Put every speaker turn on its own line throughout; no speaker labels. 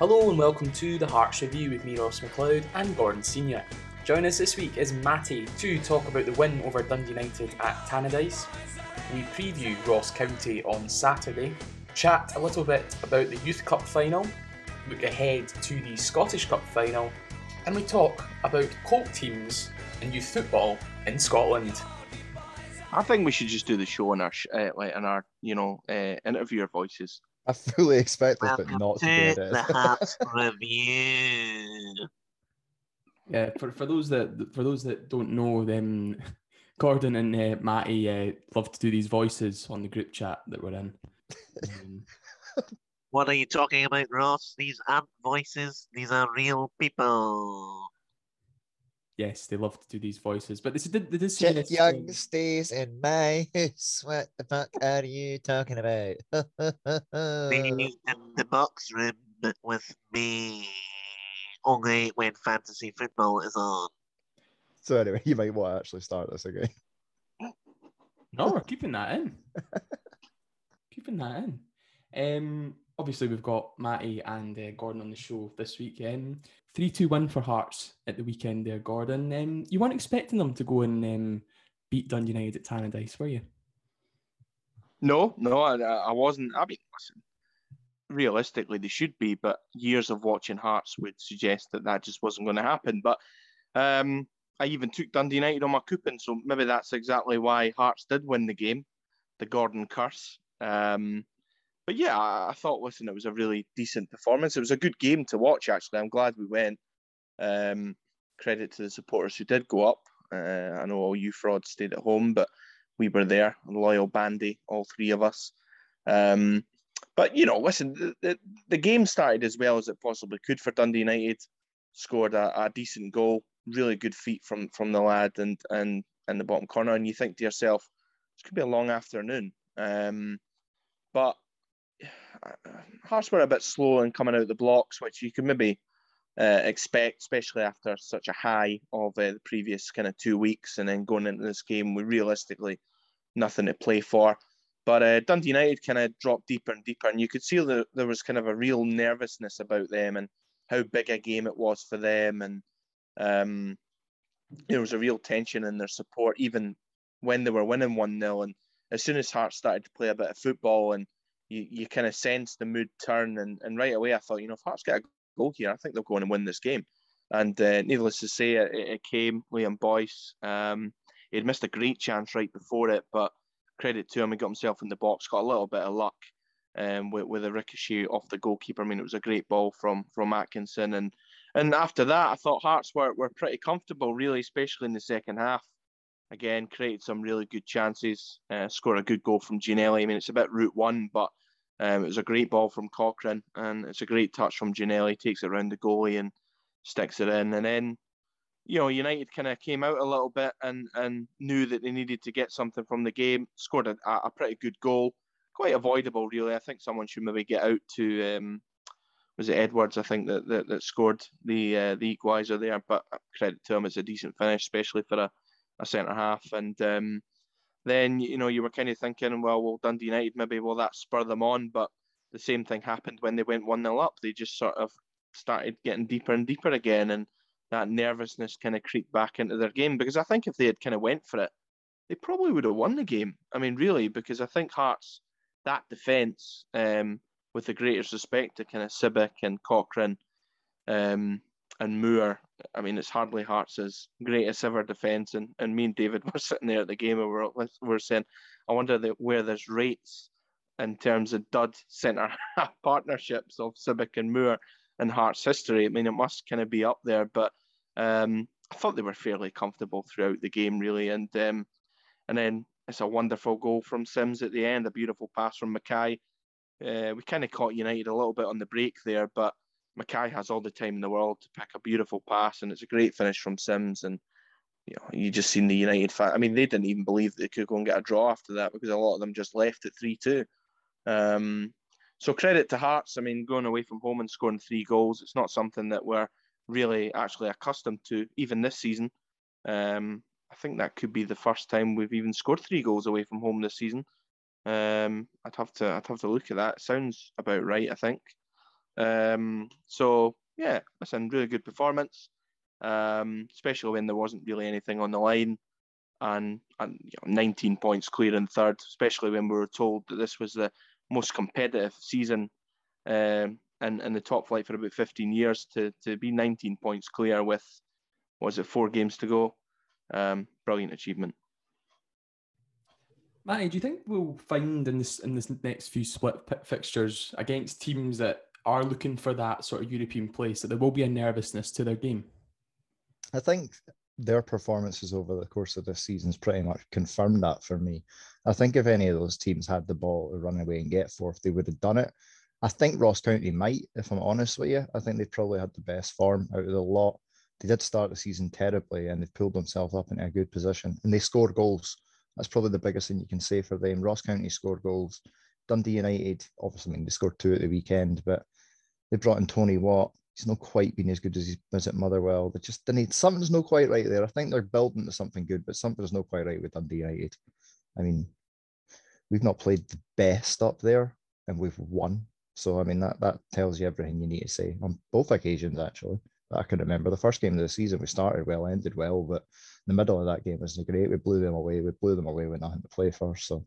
Hello and welcome to the Hearts Review with me, Ross McLeod, and Gordon Senior. Join us this week is Matty to talk about the win over Dundee United at Tannadice. We preview Ross County on Saturday, chat a little bit about the Youth Cup final, look ahead to the Scottish Cup final, and we talk about cult teams and youth football in Scotland.
I think we should just do the show in our uh, like in our you know uh, interviewer voices.
I fully expect this, but not to
to the Hearts review.
Yeah, for, for those that for those that don't know, them Gordon and uh, Matty uh, love to do these voices on the group chat that we're in. Um,
What are you talking about, Ross? These aren't voices. These are real people.
Yes, they love to do these voices, but this did they did say
Chip
this,
Young
um,
stays in my house. What the fuck are you talking about?
Be in the box room with me. Only when fantasy football is on.
so anyway, you might want to actually start this again.
No, we're keeping that in. keeping that in. Um, obviously, we've got Matty and uh, Gordon on the show this weekend. Um, 3 2 win for Hearts at the weekend there, Gordon. Um, you weren't expecting them to go and um, beat Dundee United at Tannadice, were you?
No, no, I, I wasn't. I mean, listen, realistically, they should be, but years of watching Hearts would suggest that that just wasn't going to happen. But um, I even took Dundee United on my coupon, so maybe that's exactly why Hearts did win the game, the Gordon curse. Um, but yeah, I, I thought, listen, it was a really decent performance. It was a good game to watch, actually. I'm glad we went. Um, credit to the supporters who did go up. Uh, I know all you frauds stayed at home, but we were there, loyal bandy, all three of us. Um, but you know, listen, the, the, the game started as well as it possibly could for Dundee United. Scored a, a decent goal, really good feet from from the lad and and in the bottom corner, and you think to yourself, this could be a long afternoon. Um, but Hearts were a bit slow in coming out the blocks, which you could maybe uh, expect, especially after such a high of uh, the previous kind of two weeks, and then going into this game with realistically nothing to play for. But uh, Dundee United kind of dropped deeper and deeper, and you could see that there was kind of a real nervousness about them and how big a game it was for them, and um, there was a real tension in their support, even when they were winning one 0 And as soon as Hearts started to play a bit of football, and you, you kind of sense the mood turn, and, and right away I thought, you know, if Hearts get a goal here, I think they'll go on and win this game. And uh, needless to say, it, it came. Liam Boyce, um, he'd missed a great chance right before it, but credit to him, he got himself in the box, got a little bit of luck um, with, with a ricochet off the goalkeeper. I mean, it was a great ball from from Atkinson, and and after that, I thought Hearts were, were pretty comfortable, really, especially in the second half. Again, created some really good chances, uh, scored a good goal from Ginnelly. I mean, it's a bit route one, but um, it was a great ball from Cochrane, and it's a great touch from Ginnelly. Takes it around the goalie and sticks it in, and then you know United kind of came out a little bit and and knew that they needed to get something from the game. Scored a, a pretty good goal, quite avoidable really. I think someone should maybe get out to um, was it Edwards? I think that that, that scored the uh, the equaliser there. But credit to him, it's a decent finish, especially for a, a centre half. And um, then you know you were kind of thinking, well, well, Dundee United maybe will that spur them on? But the same thing happened when they went one 0 up. They just sort of started getting deeper and deeper again, and that nervousness kind of creeped back into their game. Because I think if they had kind of went for it, they probably would have won the game. I mean, really, because I think Hearts that defence. Um, with the greatest respect to kind of Sibbick and Cochrane um, and Moore. I mean, it's hardly Hearts' greatest ever defence. And, and me and David were sitting there at the game and we were, we were saying, I wonder that where there's rates in terms of dud centre partnerships of Sibbick and Moore in Hearts history. I mean, it must kind of be up there, but um, I thought they were fairly comfortable throughout the game, really. And um, and then it's a wonderful goal from Simms at the end, a beautiful pass from Mackay. Uh, we kind of caught United a little bit on the break there, but Mackay has all the time in the world to pick a beautiful pass, and it's a great finish from Simms. And you know, you just seen the United fan. I mean, they didn't even believe they could go and get a draw after that because a lot of them just left at three two. Um, so credit to Hearts. I mean, going away from home and scoring three goals, it's not something that we're really actually accustomed to, even this season. Um, I think that could be the first time we've even scored three goals away from home this season. Um, I'd have to I'd have to look at that. It sounds about right, I think. Um, so yeah, listen, really good performance, um, especially when there wasn't really anything on the line, and, and you know, 19 points clear in third, especially when we were told that this was the most competitive season um, in, in the top flight for about 15 years. To to be 19 points clear with was it four games to go? Um, brilliant achievement.
Matty, do you think we'll find in this in this next few split fixtures against teams that are looking for that sort of European place that there will be a nervousness to their game?
I think their performances over the course of this season's pretty much confirmed that for me. I think if any of those teams had the ball to run away and get fourth, they would have done it. I think Ross County might, if I'm honest with you. I think they've probably had the best form out of the lot. They did start the season terribly and they've pulled themselves up into a good position and they scored goals. That's probably the biggest thing you can say for them. Ross County scored goals. Dundee United, obviously, I mean, they scored two at the weekend, but they brought in Tony Watt. He's not quite been as good as he was at Motherwell. They just they need something's not quite right there. I think they're building to something good, but something's not quite right with Dundee United. I mean, we've not played the best up there, and we've won. So I mean that that tells you everything you need to say on both occasions actually. I can remember the first game of the season we started well, ended well, but the middle of that game wasn't great. We blew them away. We blew them away with nothing to play for. So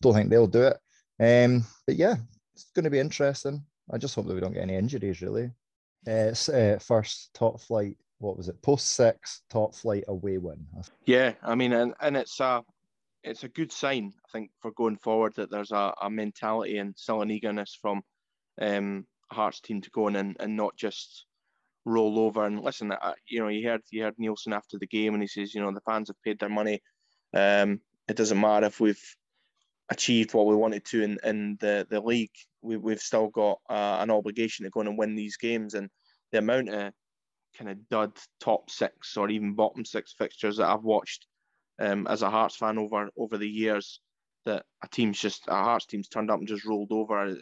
don't think they'll do it. Um, but yeah, it's going to be interesting. I just hope that we don't get any injuries, really. Uh, it's, uh, first top flight, what was it? Post six top flight away win.
Yeah, I mean, and, and it's a it's a good sign, I think, for going forward that there's a, a mentality and still an eagerness from um, Hearts team to go in and, and not just roll over. And listen, uh, you know, you heard you heard Neilson after the game, and he says, you know, the fans have paid their money. Um, it doesn't matter if we've achieved what we wanted to in, in the, the league. We, we've still got uh, an obligation to go and win these games. And the amount of kind of dud top six or even bottom six fixtures that I've watched um, as a Hearts fan over over the years, that a team's just a Hearts team's turned up and just rolled over.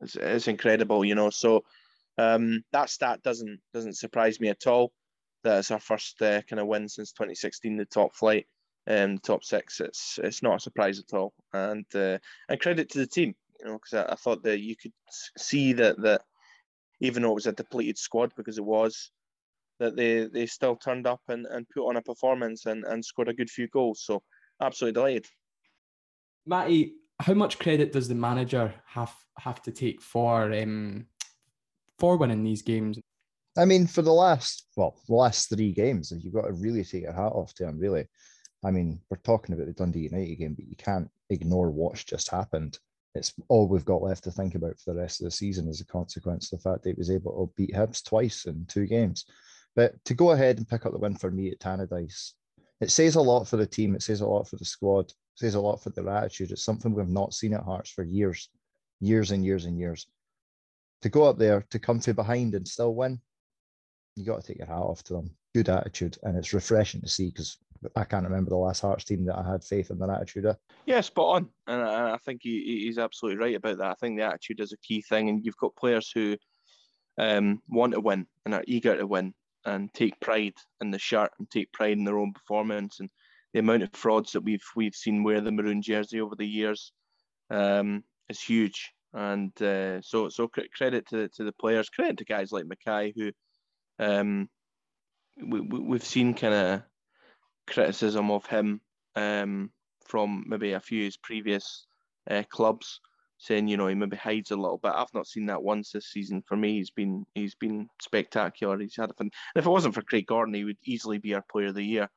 It's, it's incredible, you know. So um, that stat doesn't doesn't surprise me at all. That it's our first uh, kind of win since 2016, the top flight, um, the top six. It's it's not a surprise at all, and uh, and credit to the team, you know, because I, I, thought that you could see that that even though it was a depleted squad because it was, that they they still turned up and, and put on a performance and, and scored a good few goals. So absolutely delighted.
Matty, how much credit does the manager have have to take for um, for winning these games?
I mean, for the last well, the last three games, you've got to really take your hat off to him. Really, I mean, we're talking about the Dundee United game, but you can't ignore what's just happened. It's all we've got left to think about for the rest of the season as a consequence of the fact that he was able to beat Hibs twice in two games. But to go ahead and pick up the win for me at Tannadice, it says a lot for the team. It says a lot for the squad. It says a lot for their attitude. It's something we've not seen at Hearts for years, years and years and years to go up there to come from behind and still win, you got to take your hat off to them. Good attitude, and it's refreshing to see because I can't remember the last Hearts team that I had faith in their attitude. Of.
Yeah, spot on, and I think he, he's absolutely right about that. I think the attitude is a key thing, and you've got players who um, want to win and are eager to win and take pride in the shirt and take pride in their own performance and the amount of frauds that we've we've seen wear the maroon jersey over the years um, is huge and uh, so so credit to to the players, credit to guys like Mackay who um, we, we have seen kind of criticism of him um, from maybe a few his previous uh, clubs, saying you know he maybe hides a little bit. I've not seen that once this season. For me, he's been he's been spectacular. He's had a fun. If it wasn't for Craig Gordon, he would easily be our Player of the Year.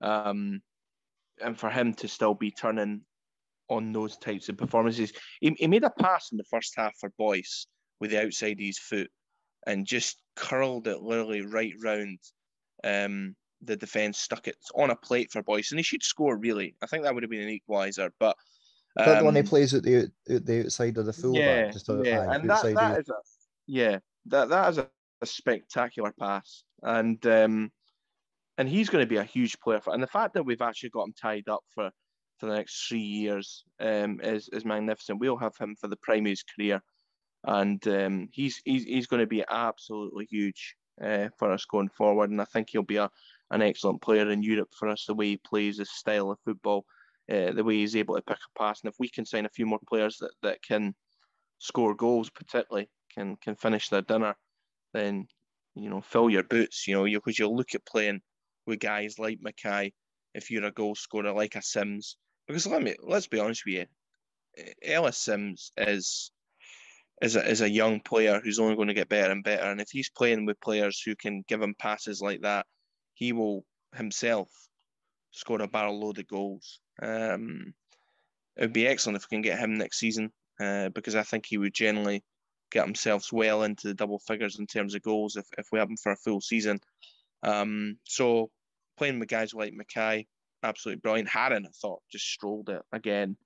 Um, and for him to still be turning on those types of performances. He, he made a pass in the first half for Boyce with the outside of his foot and just curled it literally right round um, the defence, stuck it on a plate for Boyce, and he should score really. I think that would have been an equaliser, but.
Um, that the one he um, plays at the at the outside of the fullback,
yeah, just yeah, and that, that is a, yeah, that that is a, a spectacular pass, and um, and he's going to be a huge player for. And the fact that we've actually got him tied up for for the next three years um, is is magnificent. We'll have him for the prime of his career, and um, he's he's he's going to be absolutely huge uh, for us going forward. And I think he'll be a an excellent player in Europe for us. The way he plays, his style of football, uh, the way he's able to pick a pass, and if we can sign a few more players that that can score goals, particularly can can finish their dinner, then you know fill your boots. You know, because you, you'll look at playing with guys like Mackay if you're a goal scorer like a Simms. Because let me let's be honest with you, Ellis Simms is is a, is a young player who's only going to get better and better. And if he's playing with players who can give him passes like that, he will himself score a barrel load of goals. Um, it would be excellent if we can get him next season uh, because I think he would generally get himself well into the double figures in terms of goals if, if we have him for a full season. Um, so playing with guys like Mackay, absolutely brilliant. Haring, I thought, just strolled it again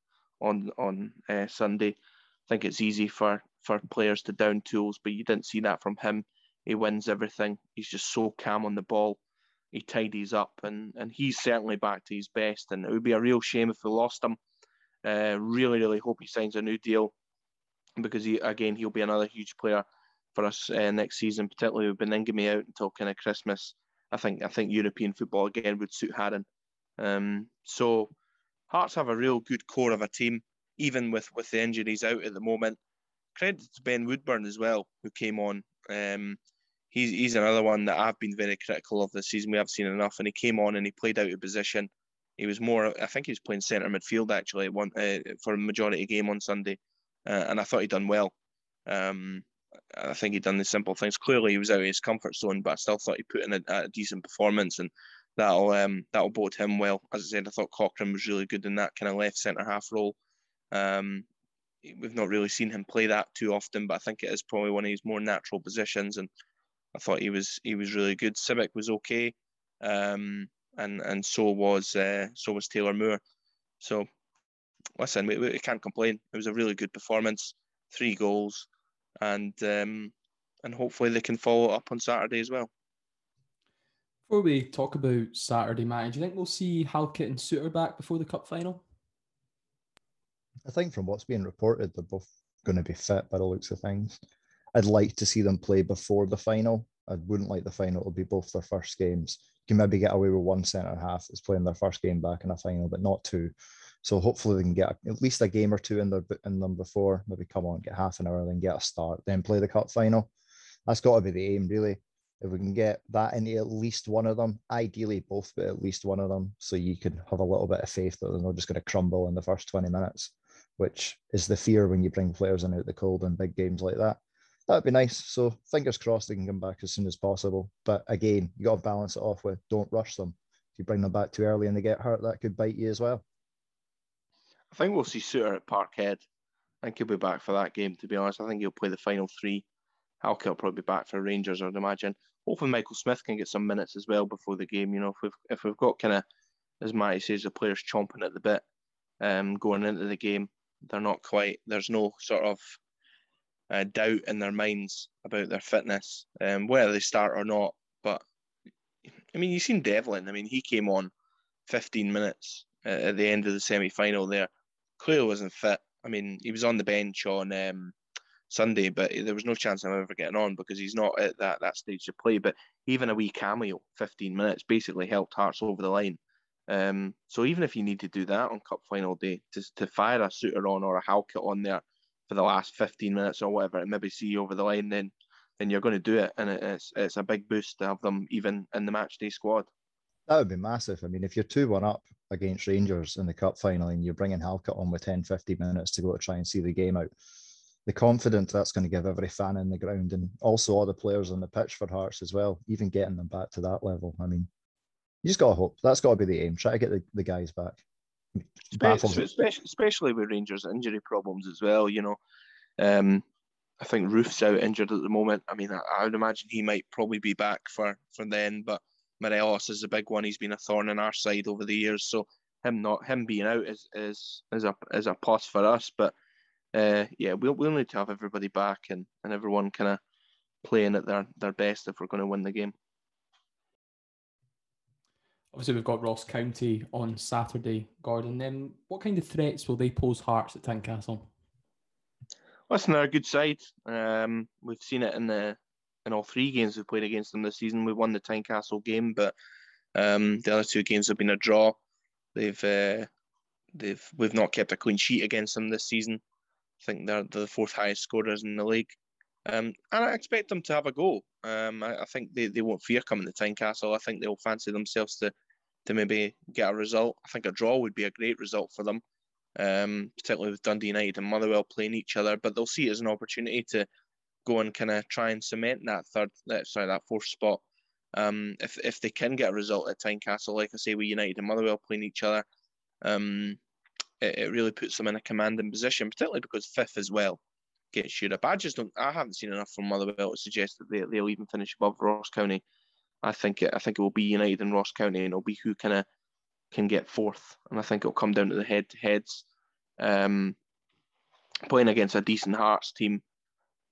on on uh, Sunday. I think it's easy for for players to down tools, but you didn't see that from him. He wins everything. He's just so calm on the ball. He tidies up, and and he's certainly back to his best. And it would be a real shame if we lost him. Uh, really, really hope he signs a new deal because he again he'll be another huge player for us uh, next season, particularly with Baningime out until kind of Christmas. I think I think European football again would suit Haring. Um, so Hearts have a real good core of a team, even with with the injuries out at the moment. Credit to Ben Woodburn as well, who came on. Um, he's he's another one that I've been very critical of this season. We haven't seen enough, and he came on and he played out of position. He was more, I think he was playing centre midfield actually one uh, for a majority game on Sunday, uh, and I thought he'd done well. Um, I think he'd done the simple things. Clearly, he was out of his comfort zone, but I still thought he put in a, a decent performance, and that'll um, that'll bode him well. As I said, I thought Cochrane was really good in that kind of left centre half role. Um, we've not really seen him play that too often, but I think it is probably one of his more natural positions, and I thought he was he was really good. Sibbick was okay, um, and and so was uh, so was Taylor Moore. So listen, we, we can't complain. It was a really good performance, three goals, and um, and hopefully they can follow up on Saturday as well.
Before we talk about Saturday, Matt, do you think we'll see Halkett and Souttar back before the cup final?
I think from what's being reported, they're both going to be fit by the looks of things. I'd like to see them play before the final. I wouldn't like the final to be both their first games. You can maybe get away with one centre half that's playing their first game back in a final, but not two. So hopefully they can get at least a game or two in their in them before. Maybe come on, get half an hour, then get a start, then play the cup final. That's got to be the aim, really. If we can get that into at least one of them, ideally both, but at least one of them, so you can have a little bit of faith that they're not just going to crumble in the first 20 minutes, which is the fear when you bring players in out the cold in big games like that. That'd be nice. So fingers crossed they can come back as soon as possible. But again, you got to balance it off with don't rush them. If you bring them back too early and they get hurt, that could bite you as well.
I think we'll see Souttar at Parkhead. I think he'll be back for that game, to be honest. I think he'll play the final three. Halkett will probably be back for Rangers, I'd imagine hopefully Michael Smith can get some minutes as well before the game. You know, if we've if we've got kind of as Matty says, the players chomping at the bit um, going into the game, they're not quite. There's no sort of uh, doubt in their minds about their fitness, um, whether they start or not. But I mean, you've seen Devlin. I mean, he came on 15 minutes uh, at the end of the semi final there. Clearly wasn't fit. I mean, he was on the bench on um, Sunday, but there was no chance of him ever getting on because he's not at that, that stage to play. But even a wee cameo, 15 minutes, basically helped Hearts over the line. Um, so even if you need to do that on Cup final day, to, to fire a Souttar on or a Halkett on there for the last 15 minutes or whatever, and maybe see you over the line, then then you're going to do it, and it's it's a big boost to have them even in the match day squad.
That would be massive. I mean, if you're 2 1 up against Rangers in the Cup final and you're bringing Halkett on with 10, 50 minutes to go to try and see the game out, the confidence that's going to give every fan in the ground and also all the players on the pitch for Hearts as well, even getting them back to that level. I mean, you just got to hope. That's got to be the aim. Try to get the, the guys back.
Especially, especially with Rangers' injury problems as well, you know. Um, I think Roofe's out injured at the moment. I mean, I, I, would imagine he might probably be back for, for then, but Morelos is a big one. He's been a thorn in our side over the years, so him not him being out is is is a is a plus for us. But uh, yeah, we'll we'll need to have everybody back and, and everyone kind of playing at their, their best if we're going to win the game.
Obviously, we've got Ross County on Saturday, Gordon. Then, what kind of threats will they pose Hearts at Tynecastle?
Listen, they're a good side. Um, we've seen it in the in all three games we've played against them this season. We won the Tynecastle game, but um, the other two games have been a draw. They've uh, they've we've not kept a clean sheet against them this season. I think they're the fourth highest scorers in the league. Um, and I expect them to have a go. Um, I, I, think they, they won't fear coming to Tynecastle. I think they'll fancy themselves to to maybe get a result. I think a draw would be a great result for them, um, particularly with Dundee United and Motherwell playing each other. But they'll see it as an opportunity to go and kind of try and cement that third, that, sorry, that fourth spot. Um, if if they can get a result at Tynecastle, like I say, with United and Motherwell playing each other, um, it, it really puts them in a commanding position, particularly because fifth as well gets you up. I just don't. I haven't seen enough from Motherwell to suggest that they, they'll even finish above Ross County. I think it. I think it will be United and Ross County, and it'll be who kind of can get fourth. And I think it'll come down to the head to heads. Um, playing against a decent Hearts team,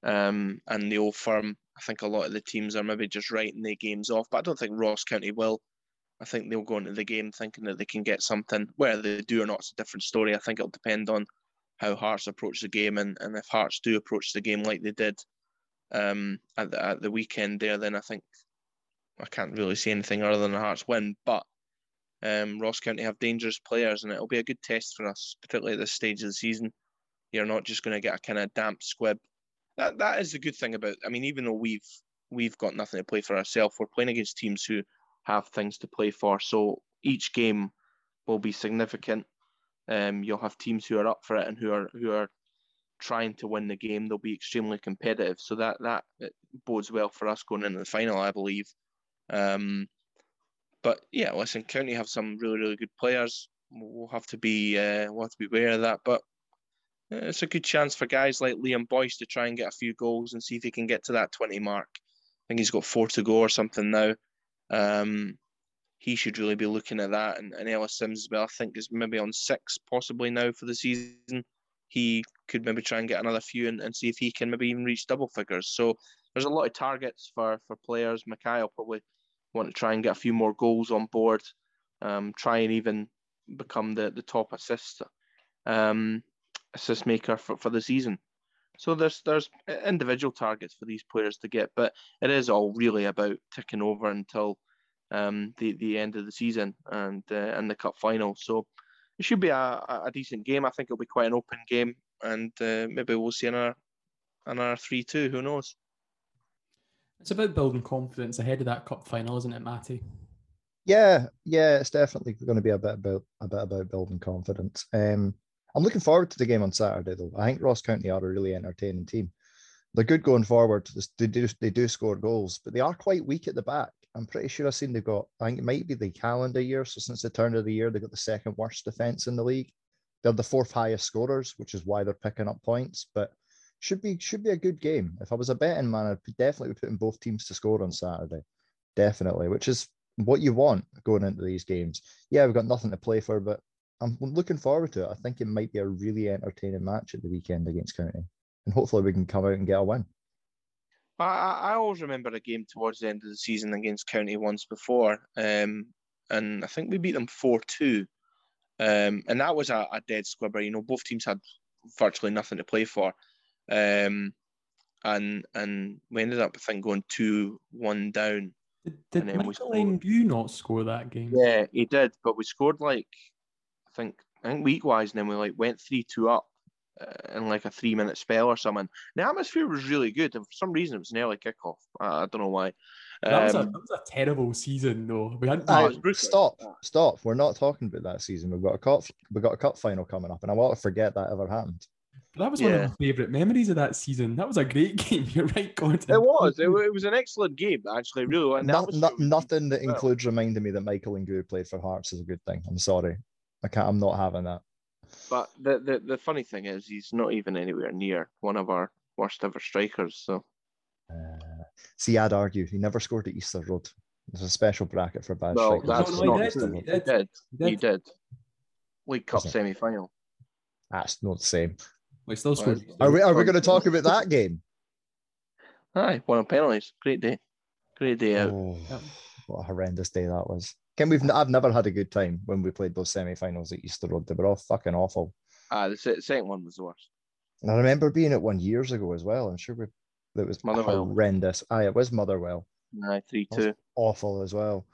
um, and the old firm. I think a lot of the teams are maybe just writing their games off, but I don't think Ross County will. I think they'll go into the game thinking that they can get something. Whether they do or not, it's a different story. I think it'll depend on how Hearts approach the game, and, and if Hearts do approach the game like they did um, at the at the weekend there, then I think I can't really see anything other than a Hearts win. But um, Ross County have dangerous players, and it'll be a good test for us, particularly at this stage of the season. You're not just going to get a kind of damp squib. That that is the good thing about. I mean, even though we've we've got nothing to play for ourselves, we're playing against teams who have things to play for. So each game will be significant. Um, you'll have teams who are up for it and who are who are trying to win the game. They'll be extremely competitive. So that that bodes well for us going into the final, I believe. Um, but yeah, listen, County have some really really good players. We'll have to be uh, we'll have to be aware of that. But uh, it's a good chance for guys like Liam Boyce to try and get a few goals and see if he can get to that twenty mark. I think he's got four to go or something now. Um, he should really be looking at that. And, and Ellis Simms, well, I think is maybe on six possibly now for the season. He could maybe try and get another few and, and see if he can maybe even reach double figures. So there's a lot of targets for for players. Mackay will probably want to try and get a few more goals on board, um, try and even become the, the top assist um, assist maker for, for the season. So there's there's individual targets for these players to get, but it is all really about ticking over until um, the the end of the season and uh, and the cup final. So it should be a, a decent game. I think it'll be quite an open game, and uh, maybe we'll see another another three two. Who knows?
It's about building confidence ahead of that cup final, isn't it, Matty?
Yeah, yeah, it's definitely going to be a bit about a bit about building confidence. Um, I'm looking forward to the game on Saturday, though. I think Ross County are a really entertaining team. They're good going forward. They do they do score goals, but they are quite weak at the back. I'm pretty sure I've seen they've got. I think it might be the calendar year. So since the turn of the year, they've got the second worst defense in the league. They're the fourth highest scorers, which is why they're picking up points. But should be should be a good game. If I was a betting man, I'd definitely be putting both teams to score on Saturday. Definitely, which is what you want going into these games. Yeah, we've got nothing to play for, but I'm looking forward to it. I think it might be a really entertaining match at the weekend against County, and hopefully we can come out and get a win.
I, I always remember a game towards the end of the season against County once before, um, and I think we beat them four two, um, and that was a, a, dead squibber. You know, both teams had virtually nothing to play for, um, and and we ended up I think going two one down.
Did, did Michael Lynn not score that game?
Yeah, he did, but we scored like I think I think week wise, and then we like went three two up uh, in like a three minute spell or something. The atmosphere was really good, and for some reason it was an early kickoff. I, I don't know why.
That, was a, um, that was a terrible season, though. We
had uh, stop, stop. We're not talking about that season. We've got a cup. We've got a cup final coming up, and I want to forget that ever happened.
But that was yeah. one of my favourite memories of that season. That was a great game. You're right, Gordon.
It was. It, it was an excellent game, actually. Really,
no, no, nothing that well. includes reminding me that Michael Ngoo played for Hearts is a good thing. I'm sorry. I can't. I'm not having that.
But the, the the funny thing is, he's not even anywhere near one of our worst ever strikers. So,
uh, see, I'd argue he never scored at Easter Road. There's a special bracket for bad
well,
strikers.
That's no, not he, did. He, did. he did. He did. League Cup semi final.
That's not the same.
We still scored.
Are we? Are we going to talk about that game?
Aye, one of penalties. Great day. Great day out. Oh,
what a horrendous day that was. Ken, we've I've never had a good time when we played those semi-finals at Easter Road. They were all fucking awful.
Ah, the second one was the worst.
And I remember being at one years ago as well. I'm sure we it was Motherwell. horrendous. Aye, it was Motherwell.
Aye, three two.
Awful as well.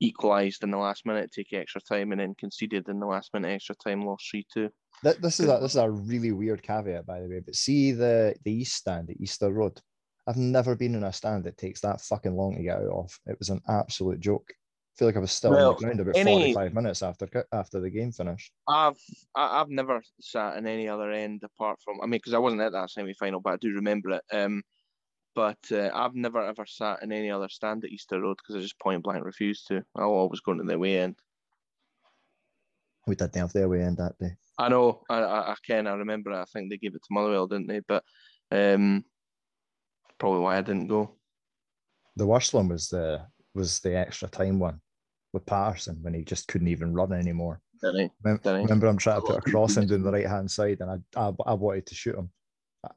Equalised in the last minute, take extra time, and then conceded in the last minute extra time, lost three two.
This is a this is a really weird caveat, by the way. But see the the East Stand at Easter Road. I've never been in a stand that takes that fucking long to get out of. It was an absolute joke. I feel like I was still
Well,
on the ground about
any-
45 minutes after after the game finished.
I've I- I've never sat in any other end apart from I mean because I wasn't at that semi final, but I do remember it. Um, but uh, I've never ever sat in any other stand at Easter Road because I just point blank refused to. I'll always go to the away end.
We have the away end that day.
I know I I, I can I remember. I think they gave it to Motherwell, didn't they? But um, probably why I didn't go.
The worst one was the was the extra time one with Paterson when he just couldn't even run anymore.
Didn't
Remem-
Did he?
Remember, I'm trying to put a cross in down the right hand side, and I, I I wanted to shoot him.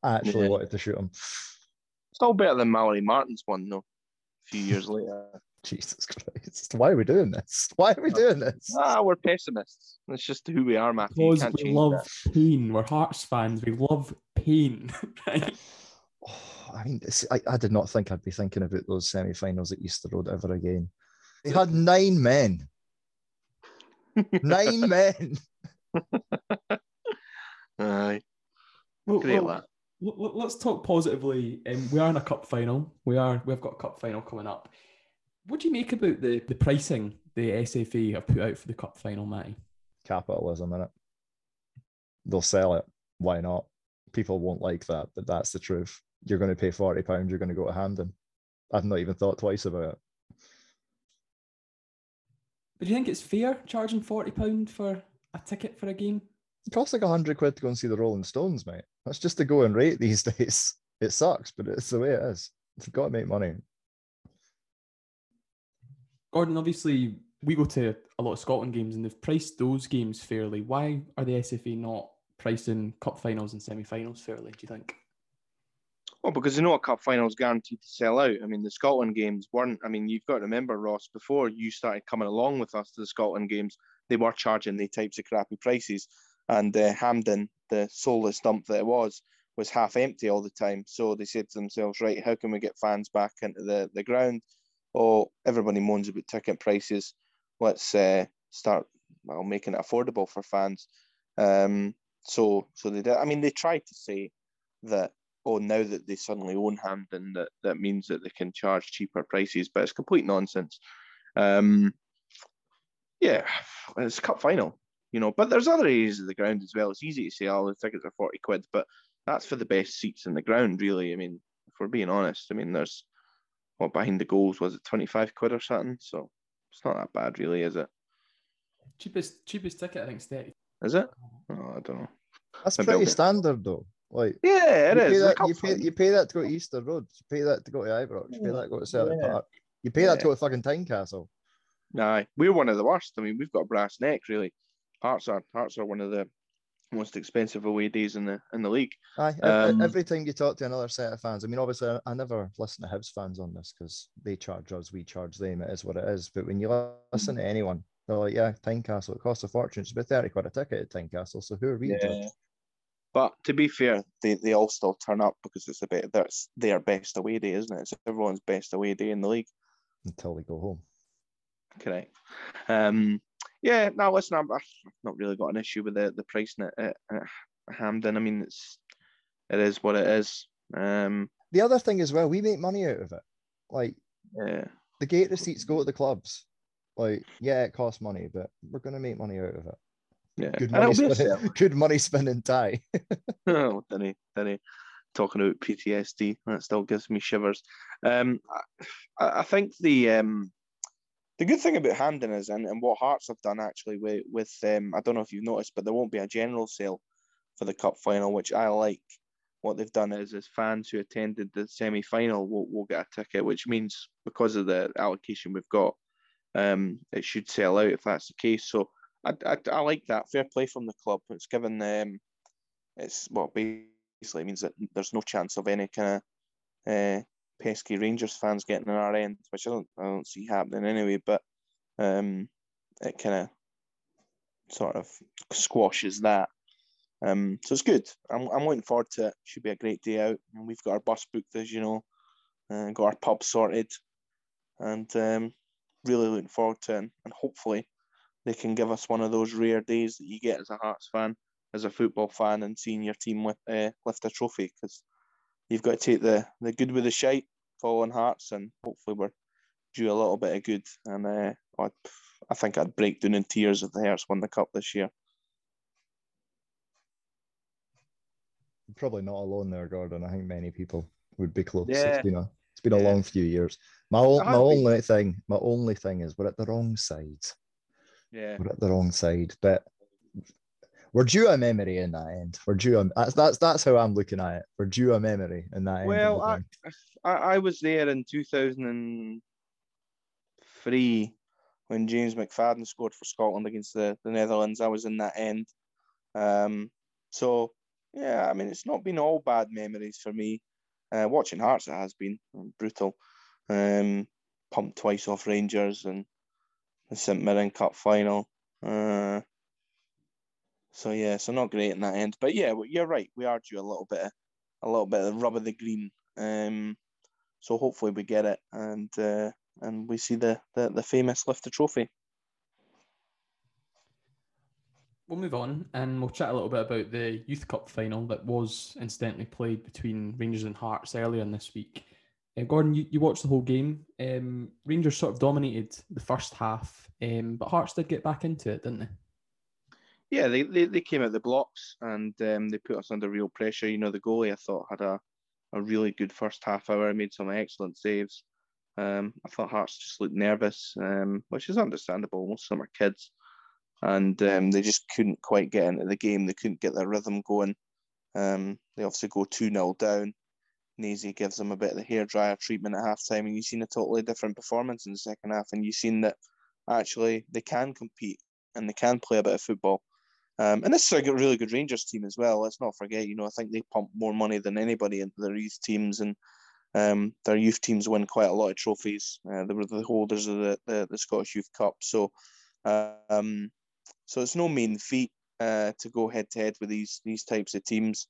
I actually
Yeah.
wanted to shoot him.
It's Still better than Malaury Martin's one though. A few years later.
Jesus Christ! Why are we doing this? Why are we doing this?
Ah, we're pessimists. That's just who we are, Matthew.
Because
can't
we love
that.
pain. We're Hearts fans. We love pain. right?
Oh, I mean, I, I did not think I'd be thinking about those semi-finals at Easter Road ever again. They had nine men. Nine men.
Aye,
Well,
great
well,
lad.
l- l- let's talk positively. Um, we are in a cup final. We are. We've got a cup final coming up. What do you make about the, the pricing the SFA have put out for the cup final, Matty?
Capitalism in it. They'll sell it. Why not? People won't like that, but that's the truth. You're going to pay forty pounds. You're going to go to Hampden. I've not even thought twice about it.
But do you think it's fair charging forty pound for a ticket for a game?
It costs like a hundred quid to go and see the Rolling Stones, mate. That's just the going rate these days. It sucks, but it's the way it is. You've got to make money.
Gordon, obviously, we go to a lot of Scotland games and they've priced those games fairly. Why are the SFA not pricing cup finals and semi finals fairly, do you think?
Well, because you know a cup final's guaranteed to sell out. I mean, the Scotland games weren't. I mean, you've got to remember, Ross, before you started coming along with us to the Scotland games, they were charging the types of crappy prices. And uh, Hampden, the soulless dump that it was, was half empty all the time. So they said to themselves, right, how can we get fans back into the, the ground? Oh, everybody moans about ticket prices. Let's uh, start well making it affordable for fans. Um, so so they did. I mean, they tried to say that oh, now that they suddenly own Hampden, that that means that they can charge cheaper prices, but it's complete nonsense. Um, yeah, it's cup final, you know. But there's other areas of the ground as well. It's easy to say, oh, the tickets are forty quid, but that's for the best seats in the ground, really. I mean, if we're being honest, I mean, there's what behind the goals was it twenty five quid or something? So it's not that bad, really, is it?
Cheapest cheapest ticket, I think, is 30.
Is it? Oh, I don't know.
That's
Maybe
pretty standard though. Like
Yeah, it
you
is.
Pay
It's
that, you, pay, you pay that to go to Easter Road. You pay that to go to Ibrox. You pay that to go to Celtic
Yeah.
Park. You pay that to
Yeah.
go to fucking Tynecastle.
Aye, we're one of the worst. I mean, we've got brass neck, really. Hearts are Hearts are one of the most expensive away days in the in the league.
Aye,
Um,
every time you talk to another set of fans, I mean, obviously, I, I never listen to Hibs fans on this because they charge us, we charge them. It is what it is. But when you listen to anyone, they're like, "Yeah, Tynecastle, it costs a fortune. It's about thirty quid a ticket at Tynecastle. So who are we to judge?"
But to be fair, they, they all still turn up because it's a bit that's their best away day, isn't it? It's everyone's best away day in the league.
until they go home.
Correct. Um, yeah. Now listen, I'm, I've not really got an issue with the the pricing at, at, at Hampden. I mean, it's it is what it is. Um,
The other thing as well, we make money out of it. Like
yeah.
the gate receipts go to the clubs. Like, yeah, it costs money, but we're gonna make money out of it.
Yeah.
Good money
a
good money spinning tie.
oh, Denny, Denny, talking about PTSD, that still gives me shivers. Um, I, I think the um, the good thing about Hampden is, and, and what Hearts have done actually with with um, I don't know if you've noticed, but there won't be a general sale for the cup final, which I like. What they've done is, is fans who attended the semi final will, will get a ticket, which means because of the allocation we've got, um, it should sell out if that's the case. So I, I, I like that. Fair play from the club. It's given them it's well basically means that there's no chance of any kind of uh, pesky Rangers fans getting on our end, which I don't I don't see happening anyway. But um, it kind of sort of squashes that. Um, so it's good. I'm I'm looking forward to it. Should be a great day out, and we've got our bus booked, as you know, and got our pub sorted, and um, really looking forward to it. And, and hopefully, they can give us one of those rare days that you get as a Hearts fan as a football fan and seeing your team with, uh, lift a trophy because you've got to take the the good with the shite, following Hearts, and hopefully we're due a little bit of good. And uh, I, I think I'd break down in tears if the Hearts won the cup this year.
Probably not alone there, Gordon. I think many people would be close.
Yeah.
It's been a it's been a
Yeah.
long few years. My o- my only thing, my only thing is we're at the wrong side.
Yeah.
We're at the wrong side, but we're due a memory in that end. We're due a that's that's that's how I'm looking at it. We're due a memory in that end.
Well, I. I I was there in two thousand and three when James McFadden scored for Scotland against the, the Netherlands. I was in that end. Um, so yeah, I mean it's not been all bad memories for me. Uh, watching Hearts it has been brutal. Um, pumped twice off Rangers and the St Mirren Cup final. Uh, so yeah, so not great in that end. But yeah, you're right. We are due a little bit a little bit of rub of the green. Um, so hopefully we get it and uh, and we see the, the the famous lift the trophy.
We'll move on and we'll chat a little bit about the Youth Cup final that was incidentally played between Rangers and Hearts earlier in this week. Uh, Gordon, you, you watched the whole game. Um, Rangers sort of dominated the first half, um, but Hearts did get back into it, didn't they?
Yeah, they, they, they came out the blocks and um, they put us under real pressure. You know, the goalie I thought had a, a really good first half hour, made some excellent saves. Um, I thought Hearts just looked nervous, um, which is understandable. Most of them are kids, and um, they just couldn't quite get into the game. They couldn't get their rhythm going. Um, they obviously go 2 0 down. Nazy gives them a bit of the hairdryer treatment at half time, and you've seen a totally different performance in the second half. And you've seen that actually they can compete and they can play a bit of football. Um, and this is a really good Rangers team as well. Let's not forget, you know, I think they pump more money than anybody into their youth teams, and um, their youth teams win quite a lot of trophies. Uh, they were the holders of the, the, the Scottish Youth Cup, so um, so it's no mean feat uh, to go head to head with these these types of teams.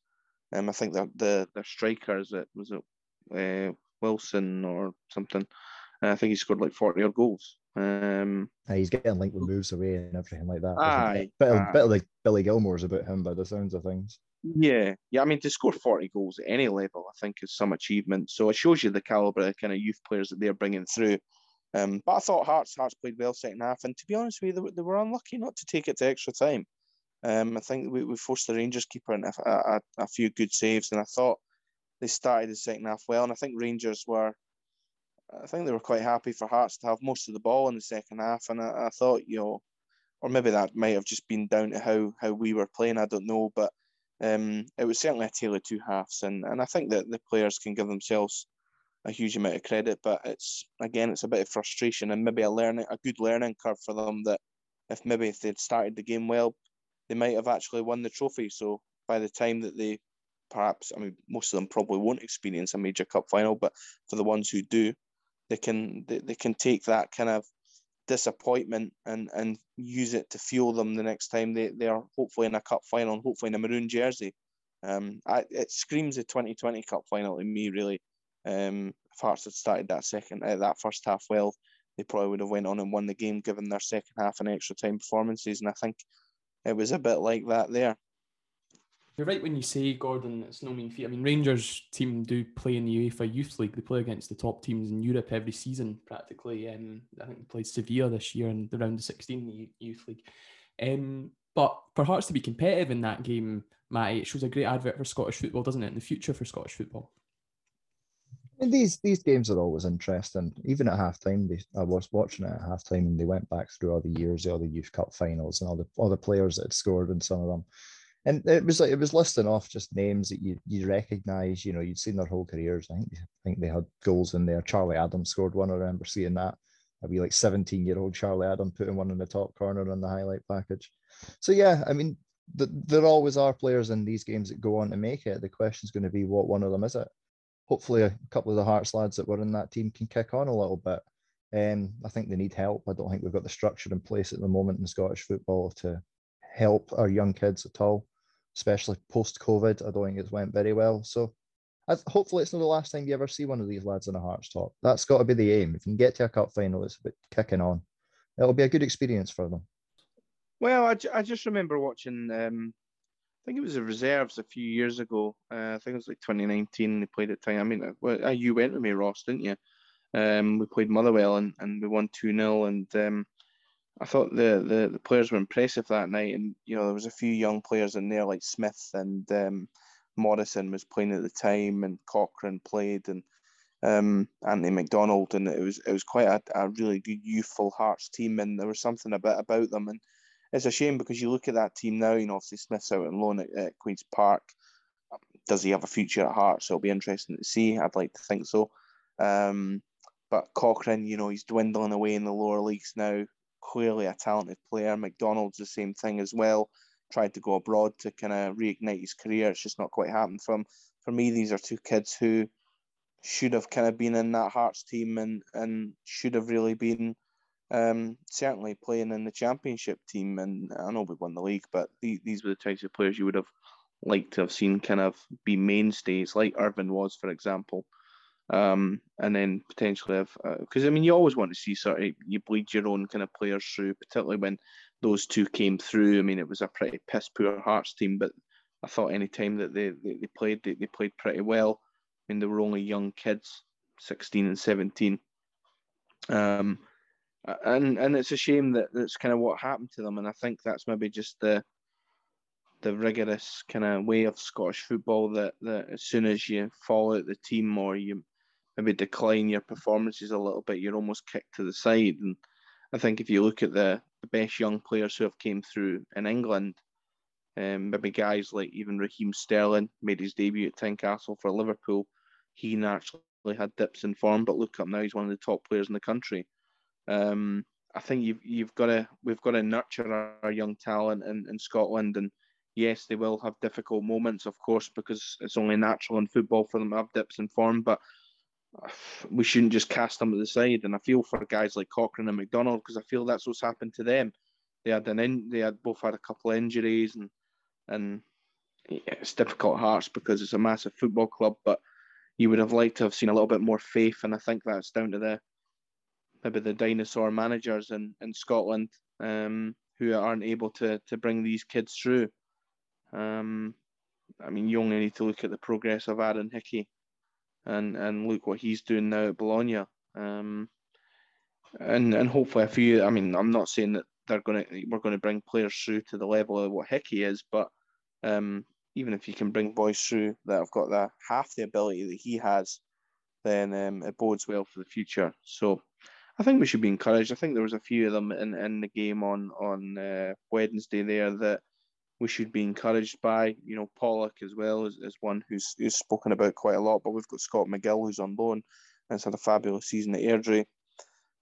Um, I think that the their strikers it was it uh, Wilson or something. Uh, I think he scored like forty odd goals. Um,
Uh, he's getting linked with moves away and everything like that.
Aye,
bit,
aye.
bit like Billy Gilmour's about him by the sounds of things.
Yeah, yeah. I mean, to score forty goals at any level, I think is some achievement. So it shows you the caliber of kind of youth players that they're bringing through. Um, but I thought Hearts Hearts played well second half, and to be honest with you, they, were- they were unlucky not to take it to extra time. Um, I think we, we forced the Rangers keeper into a, a, a few good saves, and I thought they started the second half well. And I think Rangers were, I think they were quite happy for Hearts to have most of the ball in the second half, and I, I thought you know, or maybe that might have just been down to how how we were playing. I don't know, but um, it was certainly a tale of two halves, and, and I think that the players can give themselves a huge amount of credit, but it's again it's a bit of frustration and maybe a learning a good learning curve for them that if maybe if they'd started the game well, they might have actually won the trophy. So by the time that they perhaps I mean most of them probably won't experience a major cup final, but for the ones who do, they can they, they can take that kind of disappointment and and use it to fuel them the next time they, they are hopefully in a cup final and hopefully in a maroon jersey. Um, I, it screams a 2020 cup final to me really. Um, if Hearts had started that second uh, that first half well, they probably would have went on and won the game given their second half and extra time performances. And I think it was a bit like that there.
You're right when you say, Gordon, it's no mean feat. I mean, Rangers team do play in the UEFA Youth League. They play against the top teams in Europe every season, practically. Um, I think they played Sevilla this year in the round of 16 in the Youth League. Um, but for Hearts to be competitive in that game, Matty, it shows a great advert for Scottish football, doesn't it? In the future for Scottish football.
And these these games are always interesting. Even at halftime, they, I was watching it at halftime, and they went back through all the years, all the youth cup finals, and all the all the players that had scored in some of them. And it was like it was listing off just names that you you recognise. You know, you'd seen their whole careers. I think I think they had goals in there. Charlie Adams scored one. I remember seeing that. I'd be like 17 year old Charlie Adam putting one in the top corner on the highlight package. So yeah, I mean, th- there always are players in these games that go on to make it. The question's going to be what one of them is it hopefully a couple of the Hearts lads that were in that team can kick on a little bit. Um, I think they need help. I don't think we've got the structure in place at the moment in Scottish football to help our young kids at all, especially post COVID. I don't think it's went very well. So hopefully it's not the last time you ever see one of these lads in a Hearts top. That's got to be the aim. If you can get to a cup final, it's about kicking on. It'll be a good experience for them.
Well, I, I just remember watching. Um, I think it was the reserves a few years ago. Uh, I think it was like 2019. They played at time. I mean, uh, uh, you went with me, Ross, didn't you? Um, we played Motherwell and, and we won two 0 and um, I thought the, the the players were impressive that night. And you know, there was a few young players in there like Smith and um, Morrison was playing at the time, and Cochrane played, and um, Anthony McDonald, and it was it was quite a, a really good youthful Hearts team, and there was something a bit about them, and it's a shame because you look at that team now. You know, obviously Smith's out on loan at, at Queens Park. Does he have a future at Hearts? So it'll be interesting to see. I'd like to think so. Um, but Cochrane, you know, he's dwindling away in the lower leagues now. Clearly a talented player. McDonald's the same thing as well. Tried to go abroad to kind of reignite his career. It's just not quite happened for him. For me, these are two kids who should have kind of been in that Hearts team and and should have really been um, certainly playing in the championship team. And I know we won the league, but the, these were the types of players you would have liked to have seen kind of be mainstays, like Irvine was, for example. Um, and then potentially have because uh, I mean you always want to see sort of you bleed your own kind of players through, particularly when those two came through. I mean it was a pretty piss poor Hearts team, but I thought any time that they, they, they played they, they played pretty well. I mean they were only young kids, sixteen and seventeen. Um, and and it's a shame that that's kind of what happened to them. And I think that's maybe just the the rigorous kind of way of Scottish football that that as soon as you fall out the team or you maybe decline your performances a little bit, you're almost kicked to the side. And I think if you look at the, the best young players who have came through in England, um, maybe guys like even Raheem Sterling made his debut at Tynecastle for Liverpool. He naturally had dips in form, but look up now, he's one of the top players in the country. Um, I think you've you've got to we've got to nurture our, our young talent in, in Scotland, and yes, they will have difficult moments, of course, because it's only natural in football for them to have dips in form. But we shouldn't just cast them to the side. And I feel for guys like Cochrane and McDonald because I feel that's what's happened to them. They had an in, they had both had a couple of injuries, and and it's difficult Hearts because it's a massive football club, but you would have liked to have seen a little bit more faith, and I think that's down to the maybe the dinosaur managers in, in Scotland um, who aren't able to to bring these kids through. Um, I mean, you only need to look at the progress of Aaron Hickey and and look what he's doing now at Bologna. Um, and and hopefully a few. I mean, I'm not saying that they're going to we're going to bring players through to the level of what Hickey is, but um, even if you can bring boys through that have got that half the ability that he has, then um, it bodes well for the future. So I think we should be encouraged. I think there was a few of them in, in the game on on uh, Wednesday there that we should be encouraged by. You know, Pollock as well is, is one who's who's spoken about quite a lot. But we've got Scott McGill who's on loan and has had a fabulous season at Airdrie.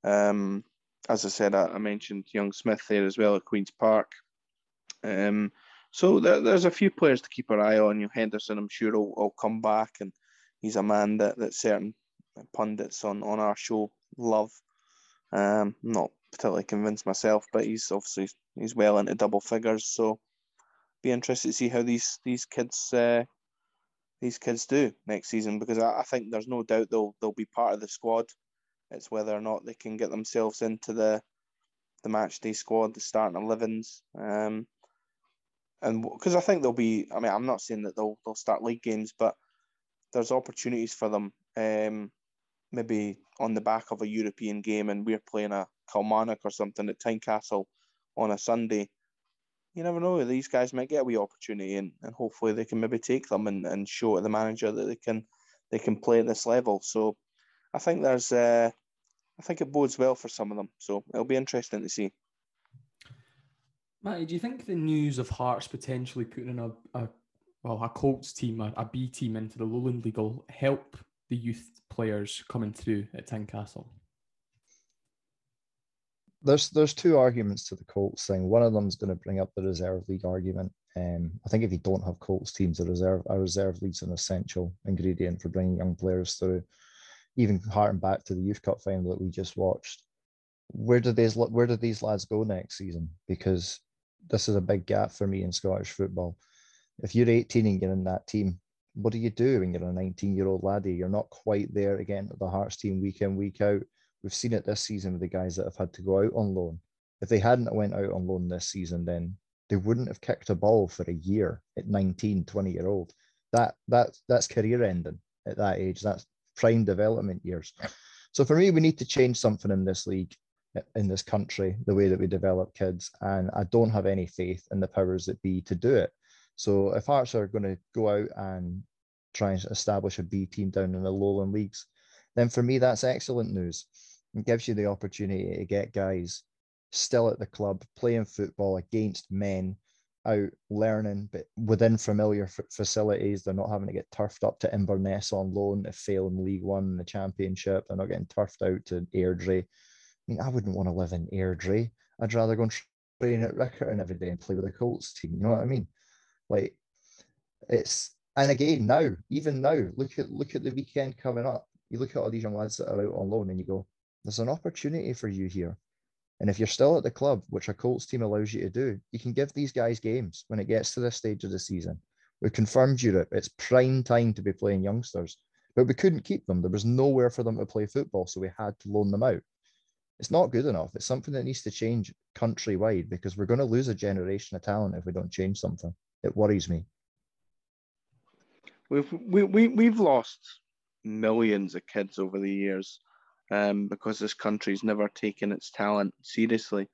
Um, as I said, I, I, mentioned young Smith there as well at Queens Park. Um, so there, there's a few players to keep our eye on. You know, Henderson, I'm sure will, will come back, and he's a man that, that certain pundits on, on our show love. Um, not particularly convinced myself, but he's obviously he's well into double figures. So be interested to see how these these kids uh, these kids do next season because I, I, think there's no doubt they'll they'll be part of the squad. It's whether or not they can get themselves into the the match day squad, the starting elevens. Um, and because I think they'll be, I mean, I'm not saying that they'll they'll start league games, but there's opportunities for them. Um, maybe on the back of a European game and we're playing a Kilmarnock or something at Tynecastle on a Sunday, you never know. These guys might get a wee opportunity and, and hopefully they can maybe take them and, and show the manager that they can they can play at this level. So I think there's uh, I think it bodes well for some of them. So it'll be interesting to see.
Matty, do you think the news of Hearts potentially putting in a, a well a Colts team, a, a B team into the Lowland League will help the youth players coming through at Tynecastle?
There's there's two arguments to the Colts thing. One of them is going to bring up the reserve league argument. Um, I think if you don't have Colts teams, a reserve a reserve league's an essential ingredient for bringing young players through. Even harking back to the youth cup final that we just watched, where do these where do these lads go next season? Because this is a big gap for me in Scottish football. If you're 18 and you're in that team, what do you do when you're a 19 year old laddie? You're not quite there again at the Hearts team week in, week out. We've seen it this season with the guys that have had to go out on loan. If they hadn't went out on loan this season, then they wouldn't have kicked a ball for a year at 19, 20 year old. That that that's career ending at that age. That's prime development years. So for me, we need to change something in this league, in this country, the way that we develop kids. And I don't have any faith in the powers that be to do it. So if Hearts are going to go out and try and establish a B team down in the lowland leagues, then for me that's excellent news. It gives you the opportunity to get guys still at the club playing football against men out learning, but within familiar f- facilities. They're not having to get turfed up to Inverness on loan to fail in League One and the Championship. They're not getting turfed out to Airdrie. I mean, I wouldn't want to live in Airdrie. I'd rather go and train at Riccarton every day and play with the Colts team. You know what I mean? Like, it's and again now, even now, look at look at the weekend coming up. You look at all these young lads that are out on loan, and you go, "There's an opportunity for you here." And if you're still at the club, which a Colts team allows you to do, you can give these guys games when it gets to this stage of the season. We confirmed Europe. It's prime time to be playing youngsters, but we couldn't keep them. There was nowhere for them to play football, so we had to loan them out. It's not good enough. It's something that needs to change countrywide because we're going to lose a generation of talent if we don't change something. It worries me.
We've we, we we've lost millions of kids over the years um, because this country's never taken its talent seriously.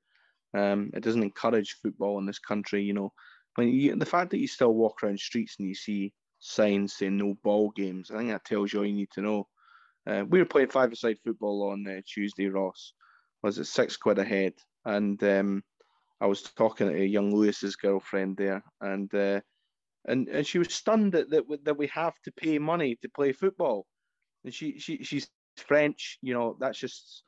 Um, it doesn't encourage football in this country. You know, when you, the fact that you still walk around streets and you see signs saying no ball games, I think that tells you all you need to know. Uh, we were playing five-a-side football on uh, Tuesday, Ross. Was it six quid a head? And um, I was talking to young Lewis's girlfriend there, and uh, and and she was stunned that, that that we have to pay money to play football. And she she she's French, you know, that's just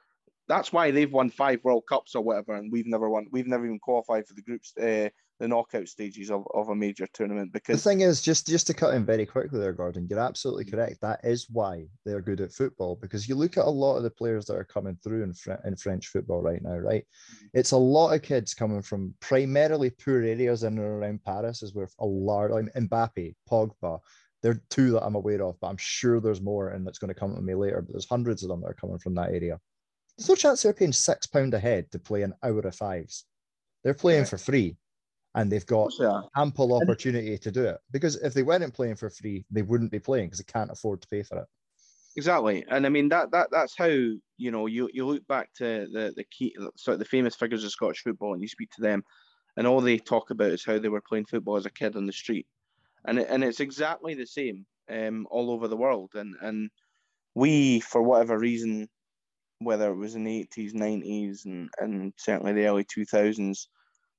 that's why they've won five World Cups or whatever, and we've never won. We've never even qualified for the groups, uh, the knockout stages of, of a major tournament. Because
the thing is, just just to cut in very quickly there, Gordon, you're absolutely correct. That is why they're good at football. Because you look at a lot of the players that are coming through in in French football right now, right? Mm-hmm. It's a lot of kids coming from primarily poor areas in and around Paris, is where a large like Mbappe, Pogba, they're two that I'm aware of, but I'm sure there's more and that's going to come to me later. But there's hundreds of them that are coming from that area. There's no chance they're paying six pound a head to play an hour of fives. They're playing for free, and they've got ample opportunity to do it. Because if they weren't playing for free, they wouldn't be playing because they can't afford to pay for it.
Exactly, and I mean that that that's how you know you you look back to the the key sort of the famous figures of Scottish football, and you speak to them, and all they talk about is how they were playing football as a kid on the street and it, and it's exactly the same um, all over the world. And and we, for whatever reason, whether it was in the eighties, nineties, and and certainly the early two thousands,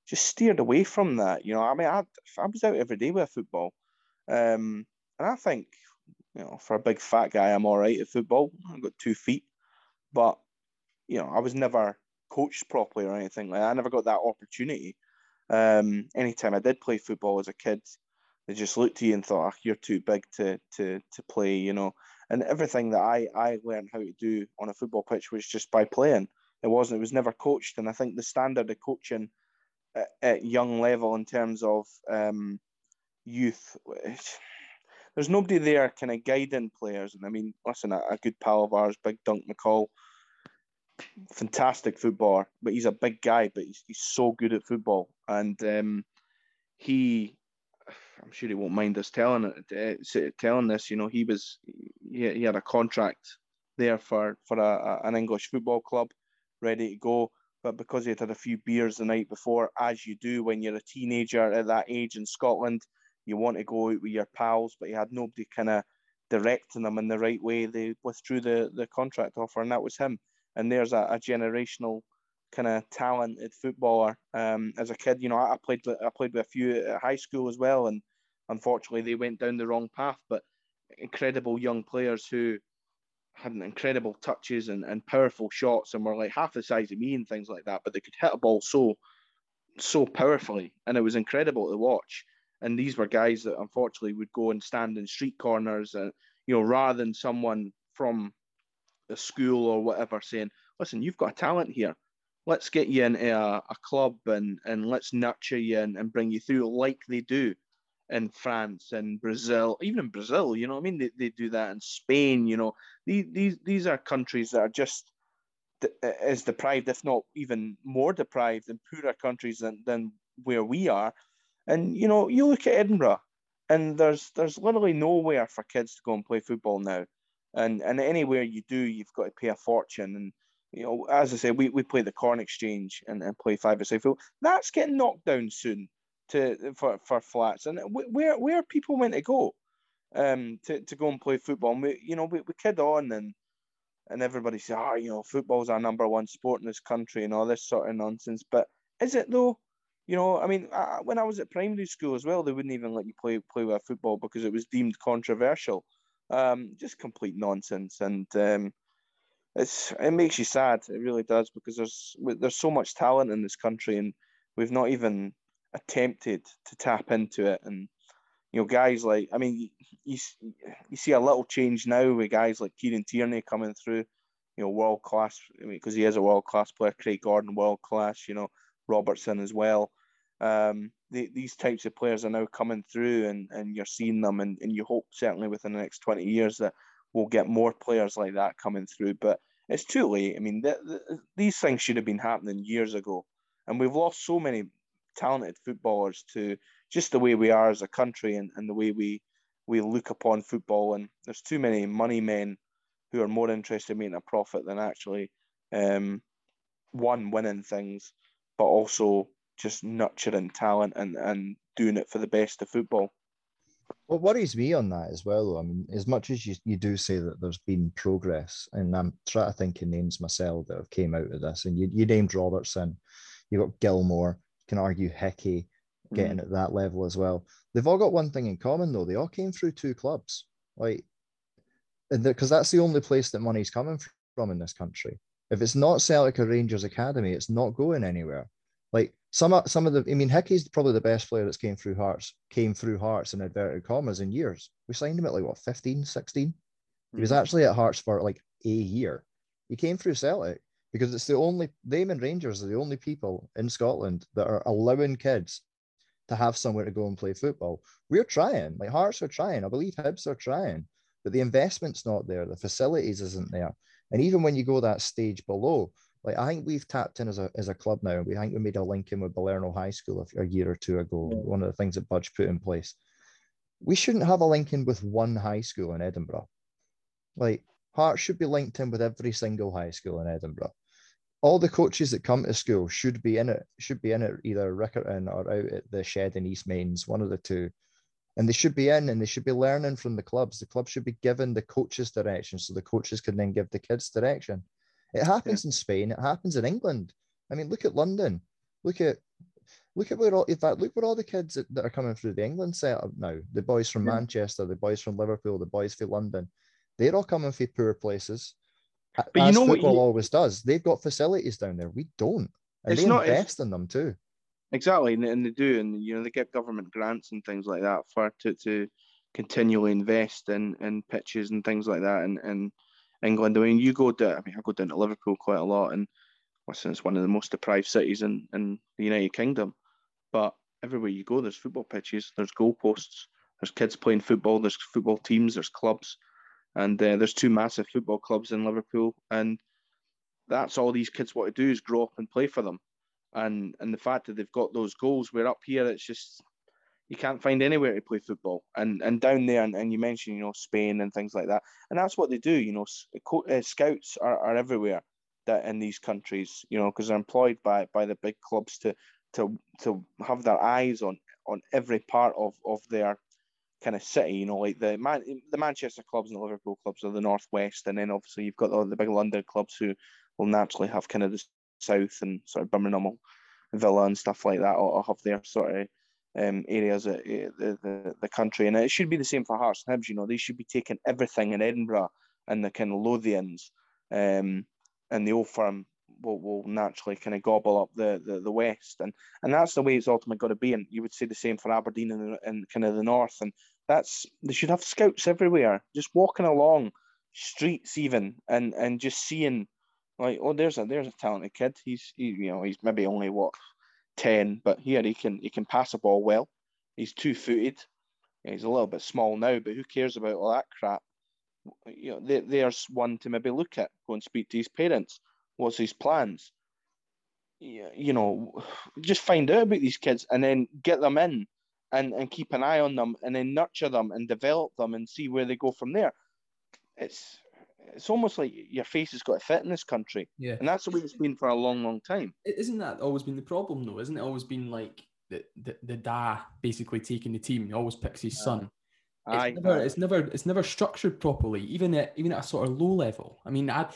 just steered away from that. You know, I mean, I I was out every day with football, um, and I think you know, for a big fat guy, I'm all right at football. I've got two feet, but you know, I was never coached properly or anything like that. I never got that opportunity. Um, anytime I did play football as a kid, they just looked at you and thought, oh, you're too big to to to play, you know. And everything that I I learned how to do on a football pitch was just by playing. It wasn't. It was never coached. And I think the standard of coaching at, at young level in terms of um, youth, there's nobody there kind of guiding players. And I mean, listen, a, a good pal of ours, Big Dunk McCall, fantastic footballer, but he's a big guy, but he's, he's so good at football. And um, he I'm sure he won't mind us telling it, uh, telling this. You know, he was he, he had a contract there for for a, a, an English football club, ready to go. But because he had had a few beers the night before, as you do when you're a teenager at that age in Scotland, you want to go out with your pals, but he had nobody kind of directing them in the right way. They withdrew the the contract offer, and that was him. And there's a, a generational kind of talented footballer. Um, as a kid, you know, I, played I played with a few at high school as well, and unfortunately they went down the wrong path. But incredible young players who had incredible touches and, and powerful shots and were like half the size of me and things like that, but they could hit a ball so so powerfully, and it was incredible to watch. And these were guys that unfortunately would go and stand in street corners, and you know, rather than someone from a school or whatever saying, "Listen, you've got a talent here let's get you into a, a club and, and let's nurture you and, and bring you through like they do in France and Brazil, even in Brazil, you know what I mean? They, they do that in Spain, you know. These, these, these are countries that are just as deprived, if not even more deprived and poorer countries than, than where we are. And you know, you look at Edinburgh, and there's there's literally nowhere for kids to go and play football now. And and anywhere you do, you've got to pay a fortune. And you know, as I said, we, we play the Corn Exchange and, and play five six football. That's getting knocked down soon to for, for flats. And where where people meant to go um to, to go and play football. And we you know we, we kid on and and everybody say, oh, you know, football's our number one sport in this country and all this sort of nonsense. But is it though? You know, I mean, I, when I was at primary school as well, they wouldn't even let you play play with football because it was deemed controversial. Um, just complete nonsense, and um, it's it makes you sad. It really does because there's there's so much talent in this country, and we've not even attempted to tap into it. And you know, guys like I mean, you you see a little change now with guys like Kieran Tierney coming through. You know, world class. I mean, because he is a world class player. Craig Gordon, world class. You know, Robertson as well. Um, the, these types of players are now coming through, and, and you're seeing them, and, and you hope certainly within the next twenty years that we'll get more players like that coming through. But it's too late. I mean, the, the, these things should have been happening years ago, and we've lost so many talented footballers to just the way we are as a country and, and the way we we look upon football. And there's too many money men who are more interested in making a profit than actually um, one winning things, but also just nurturing talent and, and doing it for the best of football.
What worries me on that as well, I mean, as much as you, you do say that there's been progress, and I'm trying to think of names myself that have came out of this, and you, you named Robertson, you've got Gilmour, you can argue Hickey, getting mm. at that level as well. They've all got one thing in common though. They all came through two clubs, like, and because that's the only place that money's coming from in this country. If it's not Celtic or Rangers Academy, it's not going anywhere. Like some some of the, I mean, Hickey's probably the best player that's came through Hearts, came through Hearts in inverted commas in years. We signed him at like what 15, 16? He was mm. actually at Hearts for like a year. He came through Celtic because it's the only them and Rangers are the only people in Scotland that are allowing kids to have somewhere to go and play football. We're trying, like Hearts are trying. I believe Hibs are trying, but the investment's not there. The facilities isn't there. And even when you go that stage below, like I think we've tapped in as a, as a club now. We think we made a link in with Balerno High School a, a year or two ago. Yeah. One of the things that Budge put in place. We shouldn't have a link in with one high school in Edinburgh. Like Hearts should be linked in with every single high school in Edinburgh all the coaches that come to school should be in it, should be in it either Riccarton or out at the shed in East Mains, one of the two. And they should be in and they should be learning from the clubs. The club should be given the coaches direction so the coaches can then give the kids direction. It happens yeah. in Spain, it happens in England. I mean, look at London. Look at look at where all in fact, look where all the kids that, that are coming through the England setup now. The boys from yeah. Manchester, the boys from Liverpool, the boys from London. They're all coming from poor places but As you know football what you, always does. They've got facilities down there. We don't. And they not, invest in them too.
Exactly, and, and they do, and you know they get government grants and things like that for to, to continually invest in in pitches and things like that. And in England, I mean, you go to I mean, I go down to Liverpool quite a lot, and listen, it's one of the most deprived cities in in the United Kingdom. But everywhere you go, there's football pitches, there's goalposts, there's kids playing football, there's football teams, there's clubs. And uh, there's two massive football clubs in Liverpool, and that's all these kids want to do is grow up and play for them. And and the fact that they've got those goals, we're up here, it's just you can't find anywhere to play football. And and down there, and, and you mentioned you know Spain and things like that, and that's what they do. You know, uh, scouts are, are everywhere that in these countries. You know, because they're employed by by the big clubs to to to have their eyes on on every part of of their kind of city, you know, like the Man- the Manchester clubs and the Liverpool clubs are the northwest, and then obviously you've got the, the big London clubs who will naturally have kind of the south and sort of Birmingham, Villa and stuff like that, or, have their sort of um, areas of the, the, the country, and it should be the same for Hearts and Hibs. You know, they should be taking everything in Edinburgh and the kind of Lothians, um, and the old firm will, will naturally kind of gobble up the, the, the west. And and that's the way it's ultimately got to be. And you would say the same for Aberdeen and, and kind of the north. And that's they should have scouts everywhere just walking along streets even and and just seeing like oh there's a there's a talented kid. He's he, you know he's maybe only what 10 but here he can he can pass a ball well he's two footed he's a little bit small now but who cares about all that crap you know there, there's one to maybe look at go and speak to his parents what's his plans? you know, just find out about these kids and then get them in and, and keep an eye on them and then nurture them and develop them and see where they go from there. It's it's almost like your face has got to fit in this country.
Yeah.
And that's the way it's been for a long, long time.
Isn't that always been the problem though? Isn't it always been like the the, the da basically taking the team? He always picks his son. It's
Aye,
never,
aye.
it's never, it's never structured properly, even at even at a sort of low level. I mean, I,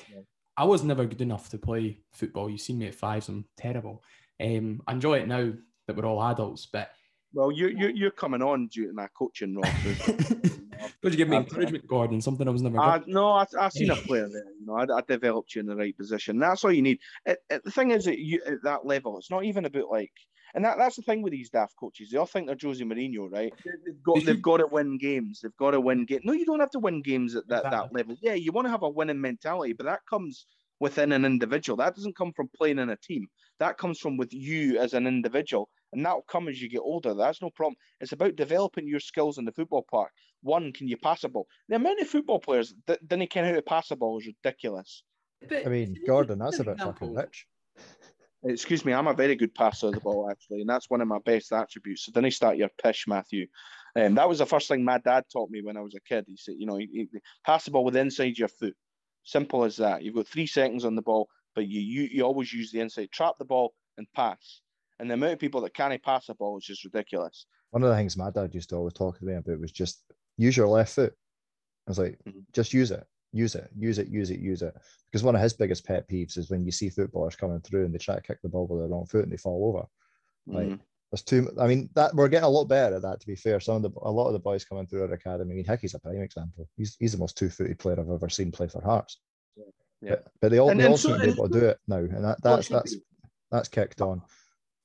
I was never good enough to play football. You've seen me at fives; I'm terrible. Um, I enjoy it now that we're all adults, but
Well, you you you're coming on due to my coaching role.
would you give me
I've-
encouragement, Gordon? Something I was never.
I, no, I, I seen a player there. You know, I, I developed you in the right position. That's all you need. It, it- the thing is, that you at that level, it's not even about like, and that, that's the thing with these daft coaches. They all think they're Jose Mourinho, right? They- They've got
They
they've got to win games. They've got to win games. No, you don't have to win games at that, that level. Yeah, you want to have a winning mentality, but that comes within an individual. That doesn't come from playing in a team. That comes from with you as an individual, and that will come as you get older. That's no problem. It's about developing your skills in the football park. One, can you pass a ball? The amount of football players that didn't ken how to pass a ball is ridiculous.
But
I mean, Gordon, that's a bit fucking rich.
Excuse me, I'm a very good passer of the ball, actually, and that's one of my best attributes. So didn't start your pish, Matthew. Um, that was the first thing my dad taught me when I was a kid. He said, you know, you, you pass the ball with inside your foot. Simple as that. You've got three seconds on the ball, but you you, you always use the inside. Trap the ball and pass. And the amount of people that can't pass a ball is just ridiculous.
One of the things my dad used to always talk to me about was just use your left foot. I was like,
Mhm.
just use it, use it, use it, use it, use it. Because one of his biggest pet peeves is when you see footballers coming through and they try to kick the ball with their wrong foot and they fall over. Right.
Mhm.
There's too. I mean, that we're getting a lot better at that. To be fair, some of the a lot of the boys coming through our academy. I mean, Hickey's a prime example. He's he's the most two-footed player I've ever seen play for Hearts.
Yeah.
But, but they all
And-
they
and
all
so-
seem to be
and-
able to do it now, and that, that's that's that's kicked on.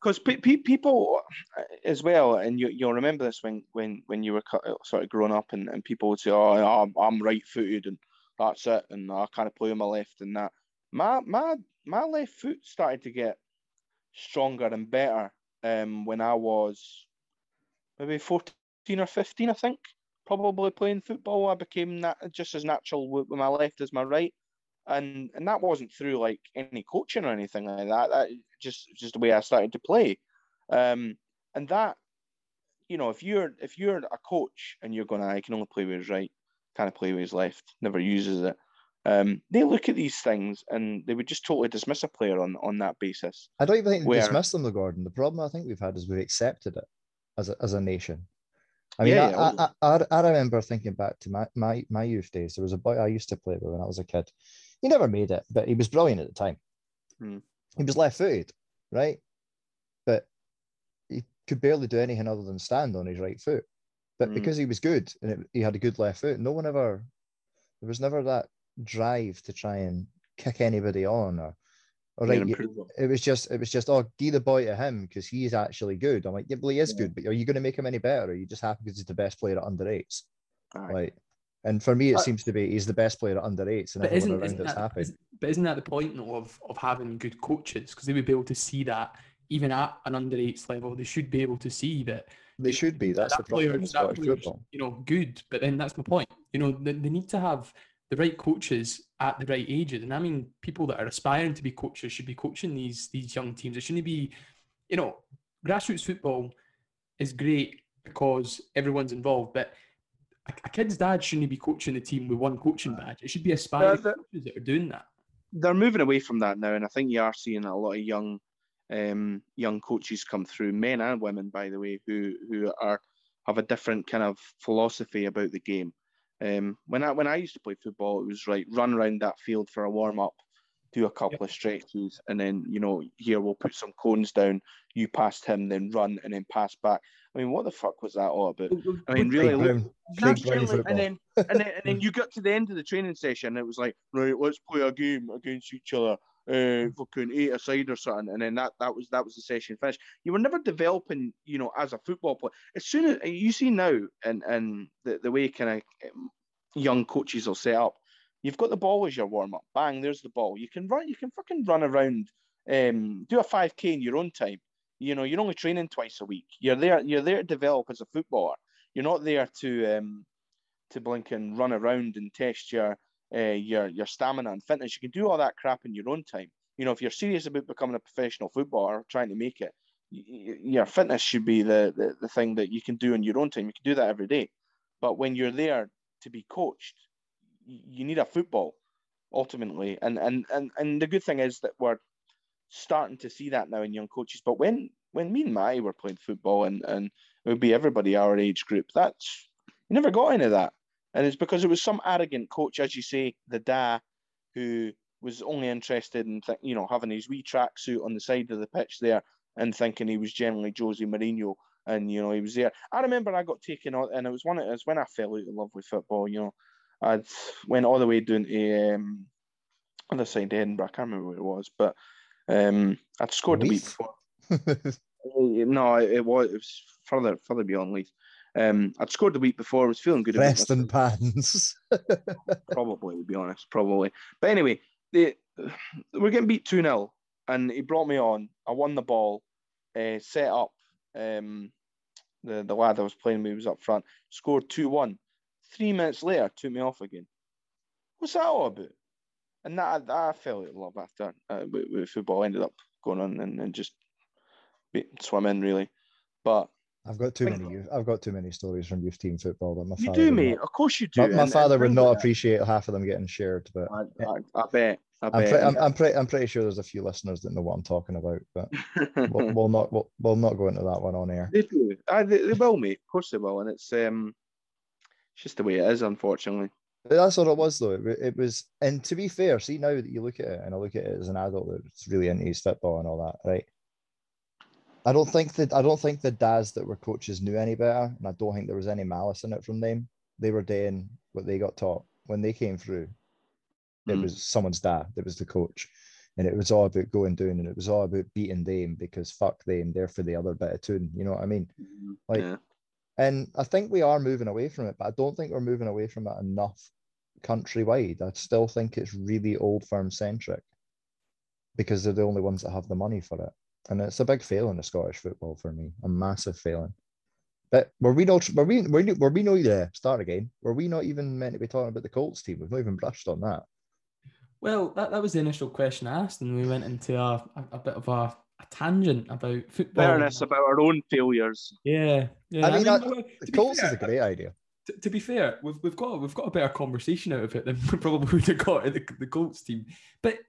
because pe- pe- people uh, as well, and you, you'll remember this when when when you were sort of growing up, and, and people would say, "Oh, I'm, I'm right-footed, and that's it, and I kind of play on my left, and that." My my my left foot started to get stronger and better um, when I was maybe 14 or 15, I think. Probably playing football, I became that just as natural with, with my left as my right and and that wasn't through like any coaching or anything like that. That just just the way I started to play, um, and that you know if you're if you're a coach and you're going, I can only play with his right, kind of play with his left, never uses it. Um, they look at these things and they would just totally dismiss a player on on that basis.
I don't even think they
Where-
dismiss them, though, Gordon. The problem I think we've had is we've accepted it as a, as a nation. I mean,
Yeah,
I,
yeah,
I, I, I remember thinking back to my, my, my youth days. There was a boy I used to play with when I was a kid. He never made it, but he was brilliant at the time.
Hmm.
He was left footed, right? But he could barely do anything other than stand on his right foot. But
Hmm.
because he was good and it, he had a good left foot, no one ever, there was never that drive to try and kick anybody on or, or
Made
you- it was just it was just oh give the boy to him because he's actually good. I'm like yeah, well he is
Yeah.
good, but are you going to make him any better? Or are you just happy because he's the best player at under eights?
Right.
Like, and for me it
But-
seems to be he's the best player at under eights, and
But
everyone
isn't,
around
isn't that,
happy.
isn't- but isn't that the point though of, of having good coaches? Because they would be able to see that even at an under eights level, they should be able to see that
they should be. That's the
that player,
problem
that player's, you know, good. But then that's my point. You know, they, they need to have the right coaches at the right ages. And I mean, people that are aspiring to be coaches should be coaching these these young teams. It shouldn't be, you know, grassroots football is great because everyone's involved, but a, a kid's dad shouldn't be coaching the team with one coaching badge. It should be aspiring
the-
coaches that are doing that.
they're moving away from that now, and I think you are seeing a lot of young, um, young coaches come through, men and women, by the way, who who are have a different kind of philosophy about the game. Um, when I when I used to play football, it was right run around that field for a warm up, do a couple of stretches, and then you know here we'll put some cones down. You passed him, then run, and then pass back. I mean, what the fuck was that all about? I mean, really, look,
Brown, Craig
that's
Brown
generally-
football.
and then and then and then you got to the end of the training session and it was like right let's play a game against each other uh fucking eight aside or something and then that that was that was the session finished you were never developing you know as a football player as soon as you see now and and the, the way kind of young coaches will set up you've got the ball as your warm-up bang there's the ball you can run you can fucking run around um do a 5k in your own time you know you're only training twice a week you're there you're there to develop as a footballer you're not there to um to blink and run around and test your uh, your your stamina and fitness. You can do all that crap in your own time. You know, if you're serious about becoming a professional footballer, trying to make it, your fitness should be the, the, the thing that you can do in your own time. You can do that every day. But when you're there to be coached, you need a football ultimately. And and and and the good thing is that we're starting to see that now in young coaches. But when when me and Matty were playing football and and it would be everybody our age group, that's you never got any of that. And it's because it was some arrogant coach, as you say, the da, who was only interested in th- you know having his wee tracksuit on the side of the pitch there and thinking he was generally Jose Mourinho and you know he was there. I remember I got taken out, and it was one. It was when I fell out of love with football. You know, I went all the way down to um, other side of Edinburgh. I can't remember where it was, but um, I'd scored the week before. no, it, it, was it was further further beyond Leith. Um, I'd scored the week before. I was feeling good.
Against Preston Pans.
probably, to be honest, probably. But anyway, they, we're getting beat two 0 and he brought me on. I won the ball, uh, set up. Um, the the lad I was playing with was up front. Scored two one. Three minutes later, took me off again. What's that all about? And that I, I fell in love after uh, with, with, football. ended up going on and, and just swimming really, but.
I've got too many. Youth, I've got too many stories from youth team football that my
you
father.
You do, mate. Not, of course you do.
My, my and, father and would not appreciate half of them getting shared, but
I, I, I bet. I
am pre- I'm, I'm, pretty, I'm pretty sure there's a few listeners that know what I'm talking about, but we'll, we'll, not we'll, we'll not go into that one on air.
They do. I, they, they will, mate. Of course they will, and it's um, it's just the way it is, unfortunately.
That's what it was, though. It, it, was, and to be fair, see now that you look at it, and I look at it as an adult that's really into his football and all that, right? I don't think that I don't think the dads that were coaches knew any better, and I don't think there was any malice in it from them. They were doing what they got taught when they came through. It mm. was someone's dad. It was the coach, and it was all about going down, and it was all about beating them because fuck them. They're for the other bit of tune. You know what I mean?
Mm-hmm.
Like,
yeah.
And I think we are moving away from it, but I don't think we're moving away from it enough countrywide. I still think it's really old firm centric because they're the only ones that have the money for it, and it's a big failing of Scottish football for me. A massive failing. But were we not were we were we, were we not yeah, start again? Were we not even meant to be talking about the Colts team? We've not even brushed on that.
Well, that, that was the initial question I asked, and we went into a, a, a bit of a, a, tangent about football.
Fairness about our own failures.
Yeah, yeah.
I mean, I mean the Colts fair, is a great idea.
To, to, be fair, we've, we've got we've got a better conversation out of it than we probably would have got at the, the Colts team. But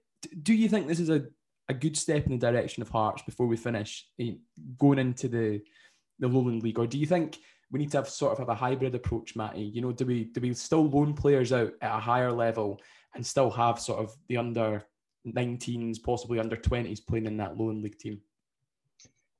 do you think this is a, a good step in the direction of Hearts before we finish eh, going into the the Lowland League, or do you think we need to have sort of have a hybrid approach, Matty? You know, do we do we still loan players out at a higher level and still have sort of the under 19s, possibly under 20s playing in that Lowland League team?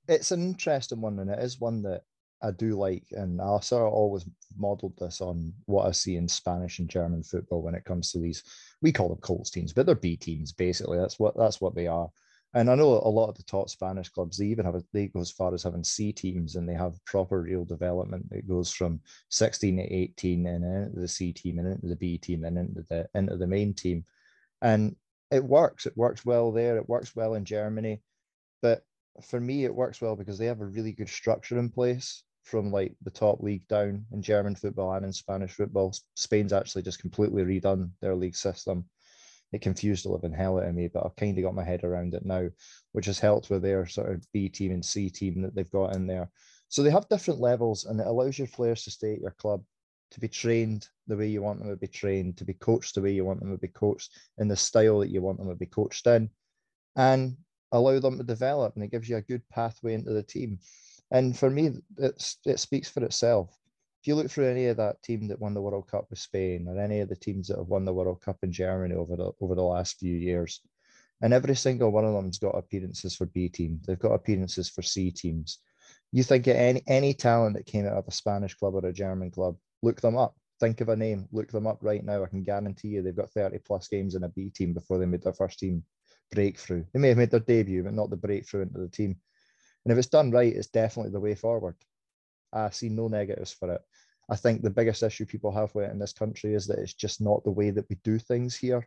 It's an interesting one, and it is one that I do like. And I sort of always modeled this on what I see in Spanish and German football when it comes to these. We call them Colts teams, but they're B teams basically. That's what that's what they are. And I know a lot of the top Spanish clubs, they even have a, they go as far as having C teams and they have proper real development. It goes from 16 to 18 and into the C team and into the B team and into the into the main team. And it works. It works well there. It works well in Germany. But for me, it works well because they have a really good structure in place from like the top league down in German football and in Spanish football. Spain's actually just completely redone their league system it confused the living hell out of me, but I've kind of got my head around it now, which has helped with their sort of B team and C team that they've got in there. So they have different levels, and it allows your players to stay at your club, to be trained the way you want them to be trained, to be coached the way you want them to be coached, in the style that you want them to be coached in, and allow them to develop. And it gives you a good pathway into the team. And for me, it's it speaks for itself if you look through any of that team that won the World Cup with Spain or any of the teams that have won the World Cup in Germany over the over the last few years, and every single one of them's got appearances for B team. They've got appearances for C teams. You think of any any talent that came out of a Spanish club or a German club, look them up. Think of a name, look them up right now. I can guarantee you they've got 30 plus games in a B team before they made their first team breakthrough. They may have made their debut, but not the breakthrough into the team. And if it's done right, it's definitely the way forward. I see no negatives for it. I think the biggest issue people have with it in this country is that it's just not the way that we do things here.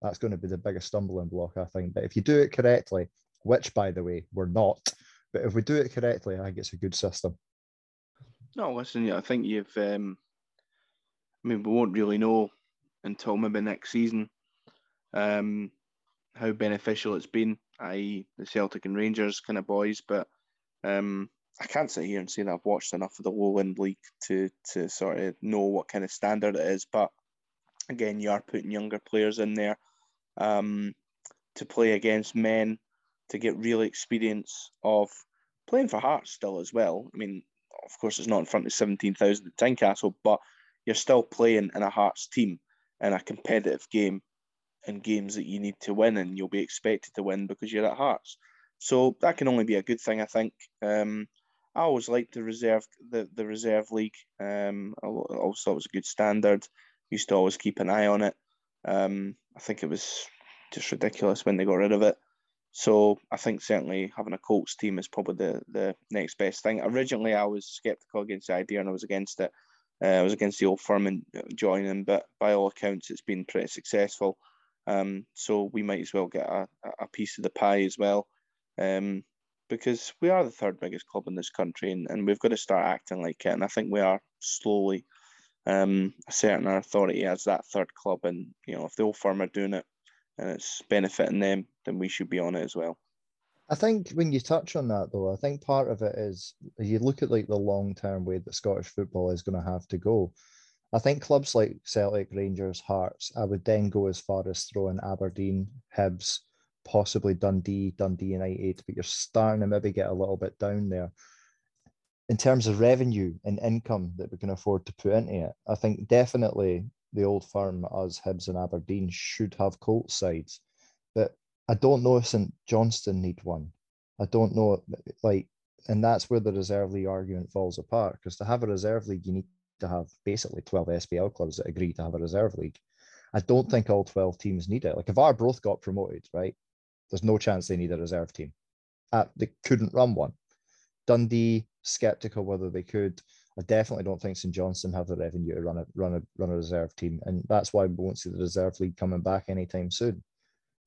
That's going to be the biggest stumbling block, I think. But if you do it correctly, which by the way, we're not, but if we do it correctly, I think it's a good system.
No, listen, I think you've um I mean we won't really know until maybe next season. Um how beneficial it's been, i.e., the Celtic and Rangers kind of boys. But um, I can't sit here and say that I've watched enough of the Lowland League to to sort of know what kind of standard it is. But again, you are putting younger players in there um, to play against men to get real experience of playing for Hearts still as well. I mean, of course, it's not in front of seventeen thousand at Tynecastle, but you're still playing in a Hearts team in a competitive game in games that you need to win and you'll be expected to win because you're at Hearts. So that can only be a good thing, I think. Um, I always liked the reserve the, the reserve league. Um, I always thought it was a good standard. Used to always keep an eye on it. Um, I think it was just ridiculous when they got rid of it. So I think certainly having a Colts team is probably the, the next best thing. Originally, I was skeptical against the idea and I was against it. Uh, I was against the old firm and joining, but by all accounts, it's been pretty successful. Um, so we might as well get a, a piece of the pie as well, um, because we are the third biggest club in this country, and, and we've got to start acting like it. And I think we are slowly um, asserting our authority as that third club. And you know, if the old firm are doing it and it's benefiting them, then we should be on it as well.
I think when you touch on that though, I think part of it is you look at like the long term way that Scottish football is going to have to go. I think clubs like Celtic, Rangers, Hearts, I would then go as far as throwing Aberdeen, Hibs, possibly Dundee, Dundee United, but you're starting to maybe get a little bit down there. In terms of revenue and income that we can afford to put into it, I think definitely the old firm, us, Hibs and Aberdeen, should have Colts sides. But I don't know if St Johnstone need one. I don't know, like, and that's where the reserve league argument falls apart. Because to have a reserve league, you need to have basically 12 SPL clubs that agree to have a reserve league. I don't think all 12 teams need it. Like if Arbroath got promoted, right, there's no chance they need a reserve team. Uh, they couldn't run one. Dundee, skeptical whether they could. I definitely don't think St Johnstone have the revenue to run a run a run a reserve team, and that's why we won't see the reserve league coming back anytime soon.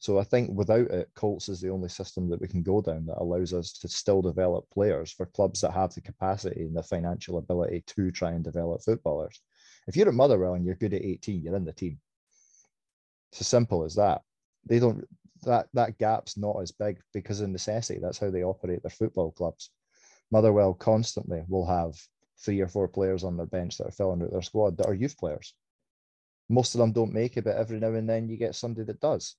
So I think without it, Colts is the only system that we can go down that allows us to still develop players for clubs that have the capacity and the financial ability to try and develop footballers. If you're at Motherwell and you're good at 18, you're in the team. It's as simple as that. They don't that that gap's not as big because of necessity. That's how they operate their football clubs. Motherwell constantly will have three or four players on their bench that are filling out their squad that are youth players. Most of them don't make it, but every now and then you get somebody that does.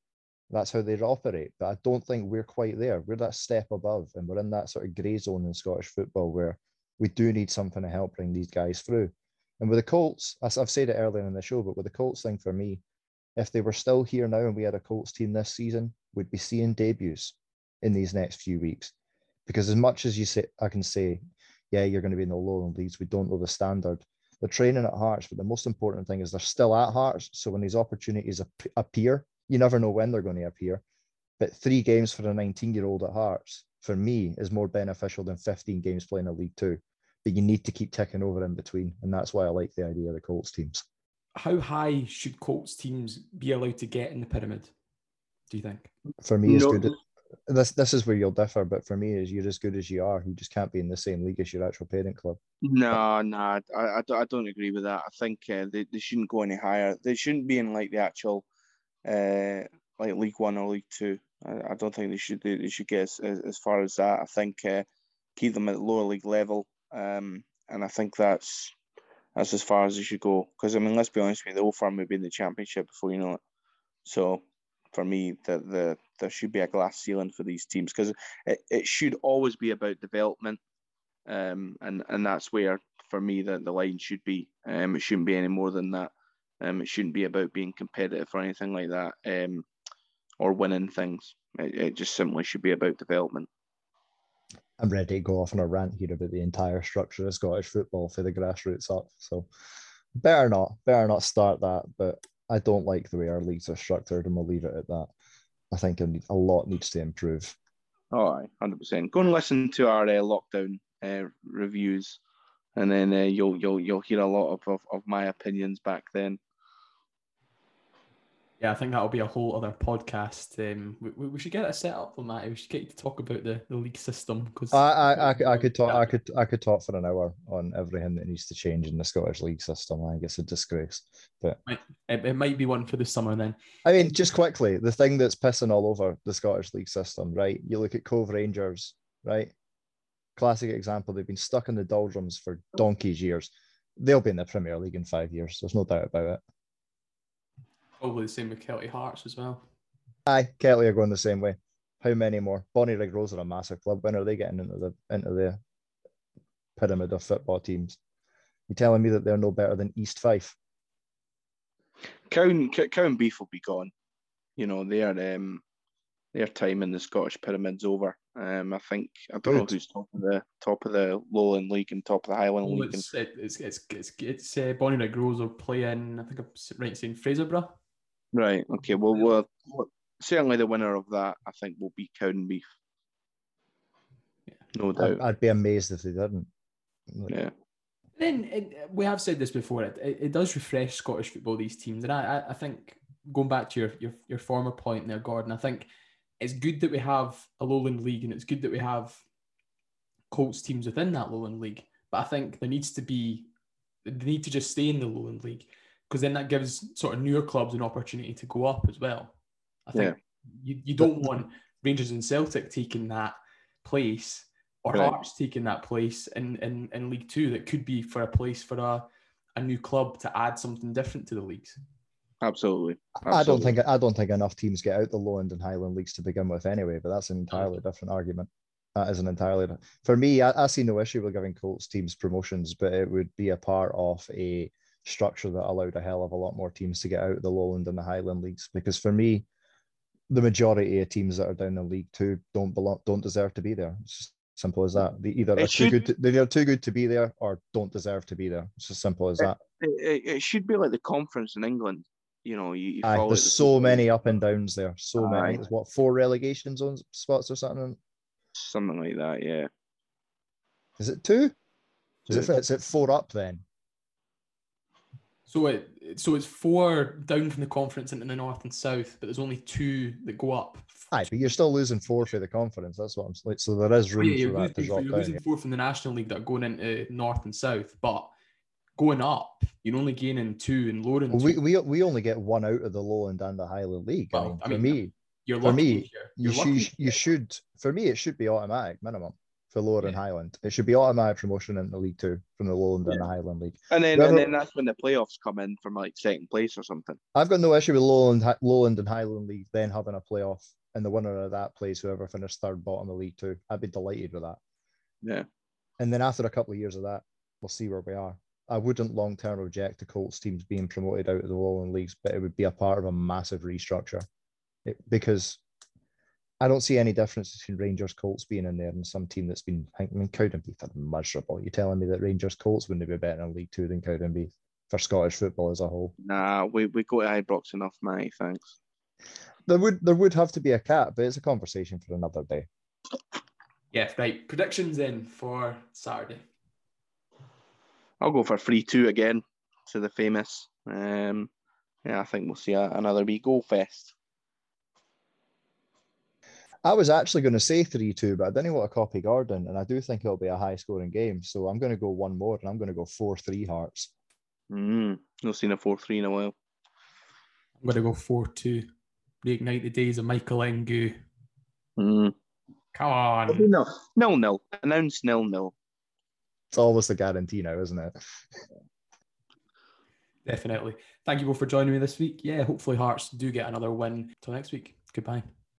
That's how they operate. But I don't think we're quite there. We're that step above, and we're in that sort of grey zone in Scottish football where we do need something to help bring these guys through. And with the Colts, as I've said it earlier in the show, but with the Colts thing for me, if they were still here now and we had a Colts team this season, we'd be seeing debuts in these next few weeks. Because as much as you say, I can say, yeah, you're going to be in the lowland leagues. We don't know the standard. They're training at Hearts, but the most important thing is they're still at Hearts. So when these opportunities appear, you never know when they're going to appear. But three games for a 19 year old at Hearts, for me, is more beneficial than 15 games playing a League Two. But you need to keep ticking over in between. And that's why I like the idea of the Colts teams.
How high should Colts teams be allowed to get in the pyramid? Do you think?
For me, no. good. This this is where you'll differ, but for me, is you're as good as you are. You just can't be in the same league as your actual parent club.
No, no, I, I, I don't agree with that. I think uh, they, they shouldn't go any higher. They shouldn't be in like the actual uh, like League One or League Two. I, I don't think they should they should get as, as far as that. I think uh, keep them at lower league level, um, and I think that's that's as far as they should go. Because I mean, let's be honest with you, the old firm would be in the championship before you know it. So for me, the the there should be a glass ceiling for these teams because it, it should always be about development, um, and and that's where for me the, the line should be. Um, it shouldn't be any more than that. Um, it shouldn't be about being competitive or anything like that, um, or winning things. It, it just simply should be about development.
I'm ready to go off on a rant here about the entire structure of Scottish football for the grassroots up. So better not, better not start that. But I don't like the way our leagues are structured, and we'll leave it at that. I think a lot needs to improve.
Oh, hundred percent. Go and listen to our uh, lockdown uh, reviews, and then uh, you'll you'll you'll hear a lot of, of, of my opinions back then
Yeah, I think that'll be a whole other podcast. Um, we, we should get it set up for Matt. We should get you to talk about the, the league system because
I, I, I, I could talk. I could I could talk for an hour on everything that needs to change in the Scottish league system. I think it's a disgrace. But
it, it might be one for the summer then.
I mean, just quickly, the thing that's pissing all over the Scottish league system, right? You look at Cove Rangers, right? Classic example. They've been stuck in the doldrums for donkey's years. They'll be in the Premier League in five years. There's no doubt about it.
Probably the same with Kelty Hearts as well.
Aye, Kelty are going the same way. How many more? Bonnyrigg Rose are a massive club. When are they getting into the into the pyramid of football teams? You telling me that they're no better than East Fife?
Cowan, Cowdenbeath will be gone. You know, their um, their time in the Scottish pyramid's over. Um, I think I don't Good. know who's top of the top of the Lowland League and top of the Highland well, League.
It's, it's it's it's it's uh, Bonnyrigg Rose will play in. I think I'm right saying Fraserburgh.
Right. Okay. Well, well, certainly the winner of that, I think, will be Cowdenbeath. Yeah. No doubt.
I'd, I'd, be amazed if they didn't.
Yeah.
Then it, we have said this before. It, it, it does refresh Scottish football. These teams, and I, I, I think going back to your, your your former point there, Gordon. I think it's good that we have a lowland league, and it's good that we have Colts teams within that lowland league. But I think there needs to be they need to just stay in the lowland league because then that gives sort of newer clubs an opportunity to go up as well. I think yeah. you, you don't want Rangers and Celtic taking that place or right. Hearts taking that place in, in, in League Two that could be for a place for a, a new club to add something different to the leagues.
Absolutely. Absolutely.
I don't think I don't think enough teams get out the Lowland and Highland leagues to begin with anyway, but that's an entirely different argument. That is an entirely for me. I, I see no issue with giving Colts teams promotions, but it would be a part of a structure that allowed a hell of a lot more teams to get out of the lowland and the highland leagues. Because for me, the majority of teams that are down in League Two don't belong, don't deserve to be there. It's simple as that. They either it are should, too good, to, they're too good to be there, or don't deserve to be there. It's as simple as that.
It, it should be like the conference in England. You know, you, you
Aye, there's the so many up and downs there. So Aye. many. There's what four relegation zones spots or something.
Something like that. Yeah.
Is it two? Is it, is it four up then?
So it so it's four down from the conference into the north and south, but there's only two that go up.
Aye, but you're still losing four for the conference. That's what I'm like. So there is room yeah, for that to drop
You're
down,
losing
yeah.
four from the national league that are going into north and south, but going up, you're only gaining two in Lowland.
Well, we, we we only get one out of the Lowland and the Highland League. Well, I mean, for me,
you're
for me, you, should, you should for me it should be automatic minimum for Lower yeah. and Highland. It should be automatic promotion into League Two from the Lowland yeah. and the Highland League.
And then, and then that's when the playoffs come in from like second place or something.
I've got no issue with Lowland, Lowland and Highland League then having a playoff, and the winner of that plays whoever finished third bottom of the League Two. I'd be delighted with that.
Yeah.
And then after a couple of years of that, we'll see where we are. I wouldn't long term object to Colts teams being promoted out of the Lowland leagues, but it would be a part of a massive restructure. It, because I don't see any difference between Rangers Colts being in there and some team that's been. I mean, Cowdenbeath are miserable. You're telling me that Rangers Colts wouldn't be better in League Two than Cowdenbeath for Scottish football as a whole?
Nah, we we go to Ibrox enough, mate. Thanks.
There would there would have to be a cap, but it's a conversation for another day.
Yeah, right. Predictions then for Saturday.
I'll go for three two again to the famous. Um, yeah, I think we'll see a, another wee goal fest.
I was actually going to say 3 2, but I didn't want to copy Gordon, and I do think it'll be a high scoring game. So I'm going to go one more, and I'm going to go 4 3 Hearts.
Mm, not seen a 4 3 in a while.
I'm going to go 4 2. Reignite the days of Michael Ngoo.
Mm.
Come on.
No, no, no. Announce nil nil.
It's almost a guarantee now, isn't it?
Definitely. Thank you both for joining me this week. Yeah, hopefully Hearts do get another win. Till next week. Goodbye.